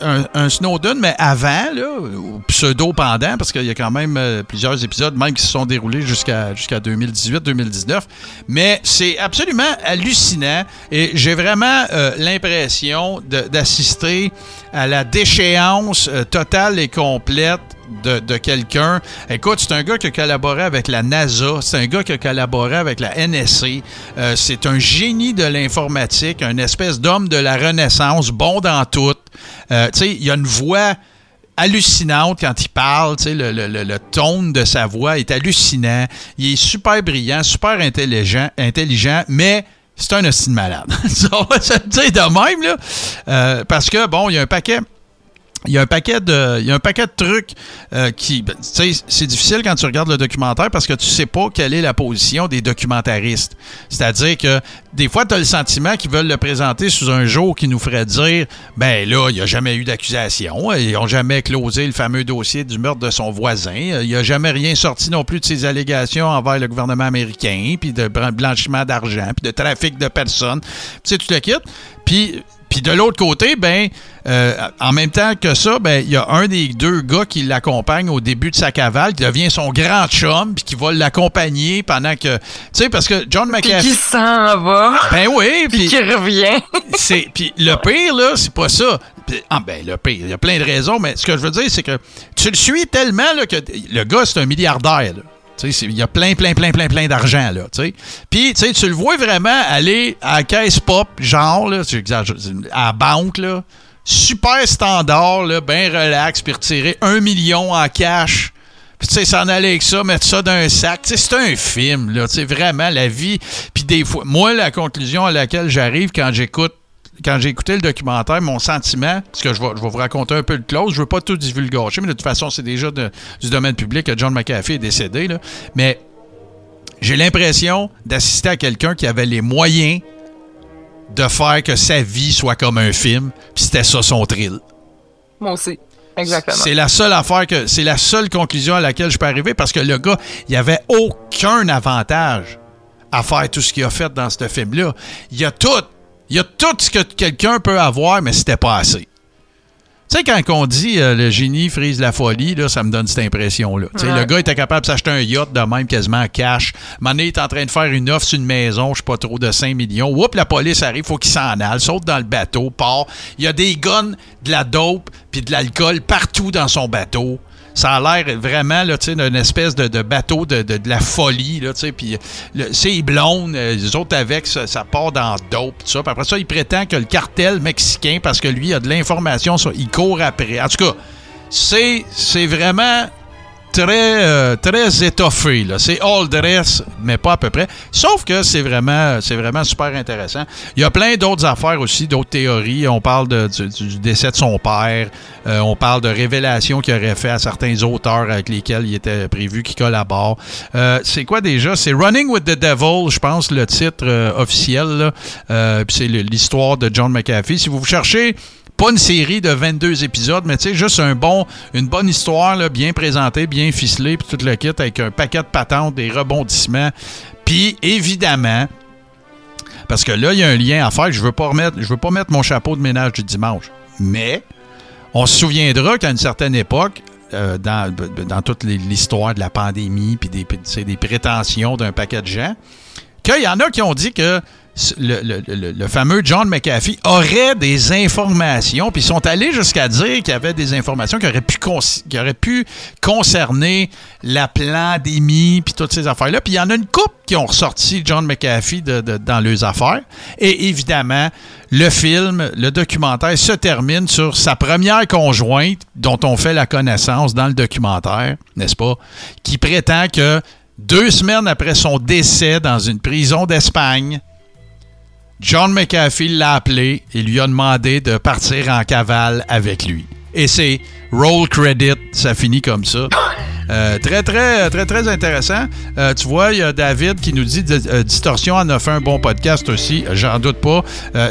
un, un Snowden, mais avant, là, ou pseudo pendant, parce qu'il y a quand même euh, plusieurs épisodes, même qui se sont déroulés jusqu'à jusqu'à 2018-2019. Mais c'est absolument hallucinant et j'ai vraiment euh, l'impression d'assister à la déchéance euh, totale et complète de, quelqu'un. Écoute, c'est un gars qui a collaboré avec la NASA, c'est un gars qui a collaboré avec la NSC, euh, c'est un génie de l'informatique, un espèce d'homme de la Renaissance, bon dans tout. Euh, il a une voix hallucinante quand il parle, le, le, tone de sa voix est hallucinant. Il est super brillant, super intelligent, intelligent mais c'est un hostile malade. (laughs) On va se dire de même, là. Euh, parce que, bon, il y a un paquet il y a un paquet de, il y a un paquet de trucs euh, qui, ben, tu sais, c'est difficile quand tu regardes le documentaire parce que tu sais pas quelle est la position des documentaristes. C'est-à-dire que des fois, tu as le sentiment qu'ils veulent le présenter sous un jour qui nous ferait dire, ben là, il n'y a jamais eu d'accusation, ils n'ont jamais closé le fameux dossier du meurtre de son voisin, il n'y a jamais rien sorti non plus de ces allégations envers le gouvernement américain, puis de blan- blanchiment d'argent, puis de trafic de personnes, tu sais, tu te quittes. Puis puis de l'autre côté, ben, euh, en même temps que ça, ben, il y a un des deux gars qui l'accompagne au début de sa cavale, qui devient son grand chum, puis qui va l'accompagner pendant que, tu sais, parce que John Puis qui McAfee, s'en va, ben oui, (laughs) puis qui revient. (laughs) c'est, puis le pire là, c'est pas ça. Ah ben le pire, il y a plein de raisons, mais ce que je veux dire, c'est que tu le suis tellement là, que le gars c'est un milliardaire. là. Il y a plein, plein, plein, plein, plein d'argent, là. Puis, tu le vois vraiment aller à la caisse pop, genre, là, à la banque, là, super standard, là, bien relax, puis retirer un million en cash. Puis, tu sais, s'en aller avec ça, mettre ça dans un sac. C'est un film, là, tu vraiment, la vie. Puis, des fois, moi, la conclusion à laquelle j'arrive quand j'écoute quand j'ai écouté le documentaire, mon sentiment, parce que je vais, je vais vous raconter un peu le close, je veux pas tout divulgacher, mais de toute façon, c'est déjà de- du domaine public que John McAfee est décédé, là. mais j'ai l'impression d'assister à quelqu'un qui avait les moyens de faire que sa vie soit comme un film, puis c'était ça son thrill. Moi aussi. Exactement. C'est la seule affaire que c'est la seule conclusion à laquelle je peux arriver parce que le gars, il avait aucun avantage à faire tout ce qu'il a fait dans ce film-là. Il y a tout, il y a tout ce que quelqu'un peut avoir, mais c'était pas assez. Tu sais, quand on dit euh, le génie frise la folie, là, ça me donne cette impression-là. Tu sais, Ouais. Le gars était capable de s'acheter un yacht de même quasiment en cash. Mané est en train de faire une offre sur une maison, je sais pas trop, de 5 millions. Oups, la police arrive, faut qu'il s'en aille, saute dans le bateau, part. Il y a des guns, de la dope, puis de l'alcool partout dans son bateau. Ça a l'air vraiment d'une espèce de, bateau de, la folie. Là, puis c'est blonde, euh, les autres avec, ça, ça part dans dope. Tout ça. Après ça, il prétend que le cartel mexicain, parce que lui, il a de l'information, il court après. En tout cas, c'est vraiment très, euh, très étoffé. C'est all dress, mais pas à peu près. Sauf que c'est vraiment, c'est vraiment super intéressant. Il y a plein d'autres affaires aussi, d'autres théories. On parle du, décès de son père. Euh, on parle de révélations qu'il aurait fait à certains auteurs avec lesquels il était prévu qu'il collabore. Euh, c'est quoi déjà? C'est Running with the Devil, je pense, le titre officiel. puis c'est l'histoire de John McAfee. Si vous cherchez pas une série de 22 épisodes, mais tu sais, juste un bon, une bonne histoire, là, bien présentée, bien ficelée, puis tout le kit avec un paquet de patentes, des rebondissements. Puis, évidemment, parce que là, il y a un lien à faire. Je veux pas remettre, je veux pas mettre mon chapeau de ménage du dimanche. Mais, on se souviendra qu'à une certaine époque, euh, dans, toute l'histoire de la pandémie, puis des, des prétentions d'un paquet de gens, qu'il y en a qui ont dit que le, fameux John McAfee aurait des informations, puis ils sont allés jusqu'à dire qu'il y avait des informations qui auraient pu, concerner la pandémie, puis toutes ces affaires-là. Puis il y en a une couple qui ont ressorti John McAfee dans leurs affaires. Et évidemment, le film, le documentaire se termine sur sa première conjointe, dont on fait la connaissance dans le documentaire, n'est-ce pas, qui prétend que deux semaines après son décès dans une prison d'Espagne, John McAfee l'a appelé et lui a demandé de partir en cavale avec lui. Et c'est roll credit, ça finit comme ça. (laughs) Euh, très, très, très, très intéressant. Euh, tu vois, il y a David qui nous dit euh, Distorsion en a fait un bon podcast aussi. J'en doute pas.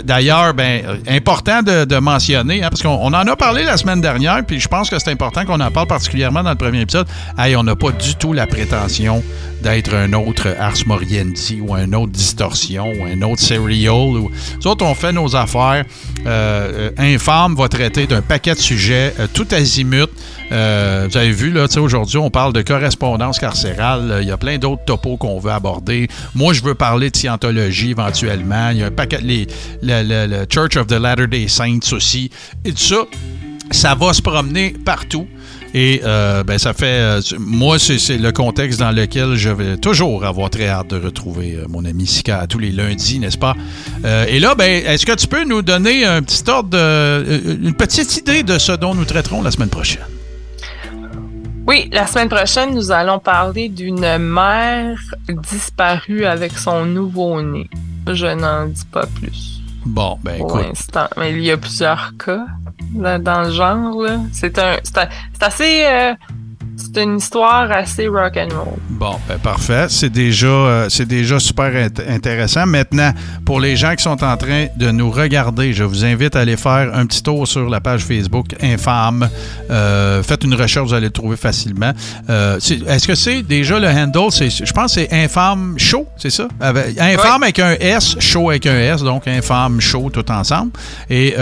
D'ailleurs, ben, important de, mentionner, hein, parce qu'on en a parlé la semaine dernière, puis je pense que c'est important qu'on en parle particulièrement dans le premier épisode. Hey, on n'a pas du tout la prétention d'être un autre Ars Moriendi ou un autre Distorsion ou un autre Serial. Ou... Nous autres, on fait nos affaires. Infâme va traiter d'un paquet de sujets tout Euh, vous avez vu, là, aujourd'hui, on parle de correspondance carcérale. Il y a plein d'autres topos qu'on veut aborder. Moi, je veux parler de scientologie éventuellement. Il y a un paquet, le, Church of the Latter-day Saints aussi. Et ça, ça va se promener partout. Et euh, ben, ça fait. Euh, moi, c'est le contexte dans lequel je vais toujours avoir très hâte de retrouver mon ami Sika tous les lundis, n'est-ce pas? et là, ben, est-ce que tu peux nous donner un petit ordre, une petite idée de ce dont nous traiterons la semaine prochaine? Oui, la semaine prochaine, nous allons parler d'une mère disparue avec son nouveau-né. Je n'en dis pas plus. Bon, ben pour l'instant. Mais il y a plusieurs cas dans le genre. C'est un, c'est assez. Euh, c'est une histoire assez rock and roll. Bon, ben parfait. C'est déjà, euh, c'est déjà super intéressant. Maintenant, pour les gens qui sont en train de nous regarder, je vous invite à aller faire un petit tour sur la page Facebook Infâme. Euh, faites une recherche, vous allez le trouver facilement. Euh, est-ce que c'est déjà le handle? Je pense que c'est Infâme Show, c'est ça? Infâme avec un S, Show avec un S, donc Infâme Show tout ensemble. Et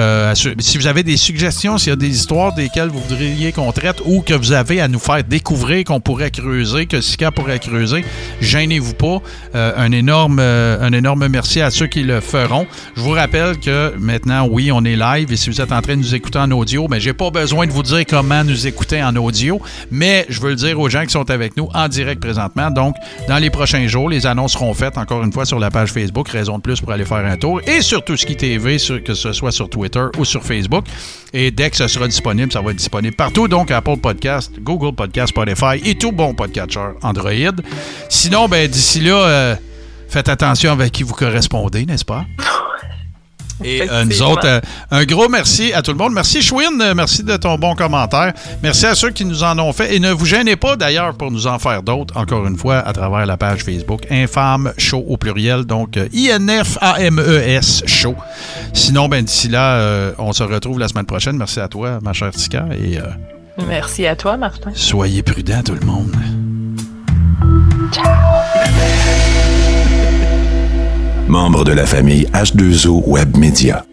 si vous avez des suggestions, s'il y a des histoires desquelles vous voudriez qu'on traite ou que vous avez à nous faire découvrir qu'on pourrait creuser, que Sika pourrait creuser, gênez-vous pas. Euh, un, énorme, euh, un énorme merci à ceux qui le feront. Je vous rappelle que maintenant, oui, on est live et si vous êtes en train de nous écouter en audio, mais ben, j'ai pas besoin de vous dire comment nous écouter en audio, mais je veux le dire aux gens qui sont avec nous en direct présentement. Donc, dans les prochains jours, les annonces seront faites encore une fois sur la page Facebook, raison de plus pour aller faire un tour, et sur tout ce qui TV, que ce soit sur Twitter ou sur Facebook. Et dès que ce sera disponible, ça va être disponible partout. Donc, Apple Podcast, Google Podcast, Spotify et tout bon podcatcher Android. Sinon, ben, d'ici là, euh, faites attention avec qui vous correspondez, n'est-ce pas? (laughs) Et euh, nous autres, euh, un gros merci à tout le monde. Merci Chouine, merci de ton bon commentaire. Merci à ceux qui nous en ont fait. Et ne vous gênez pas d'ailleurs pour nous en faire d'autres, encore une fois, à travers la page Facebook Infâme Show au pluriel, donc I-N-F-A-M-E-S Show. Sinon, ben d'ici là, on se retrouve la semaine prochaine. Merci à toi, ma chère Tika. Et Merci à toi, Martin. Soyez prudents, tout le monde. Ciao. Membre de la famille H2O Web Media.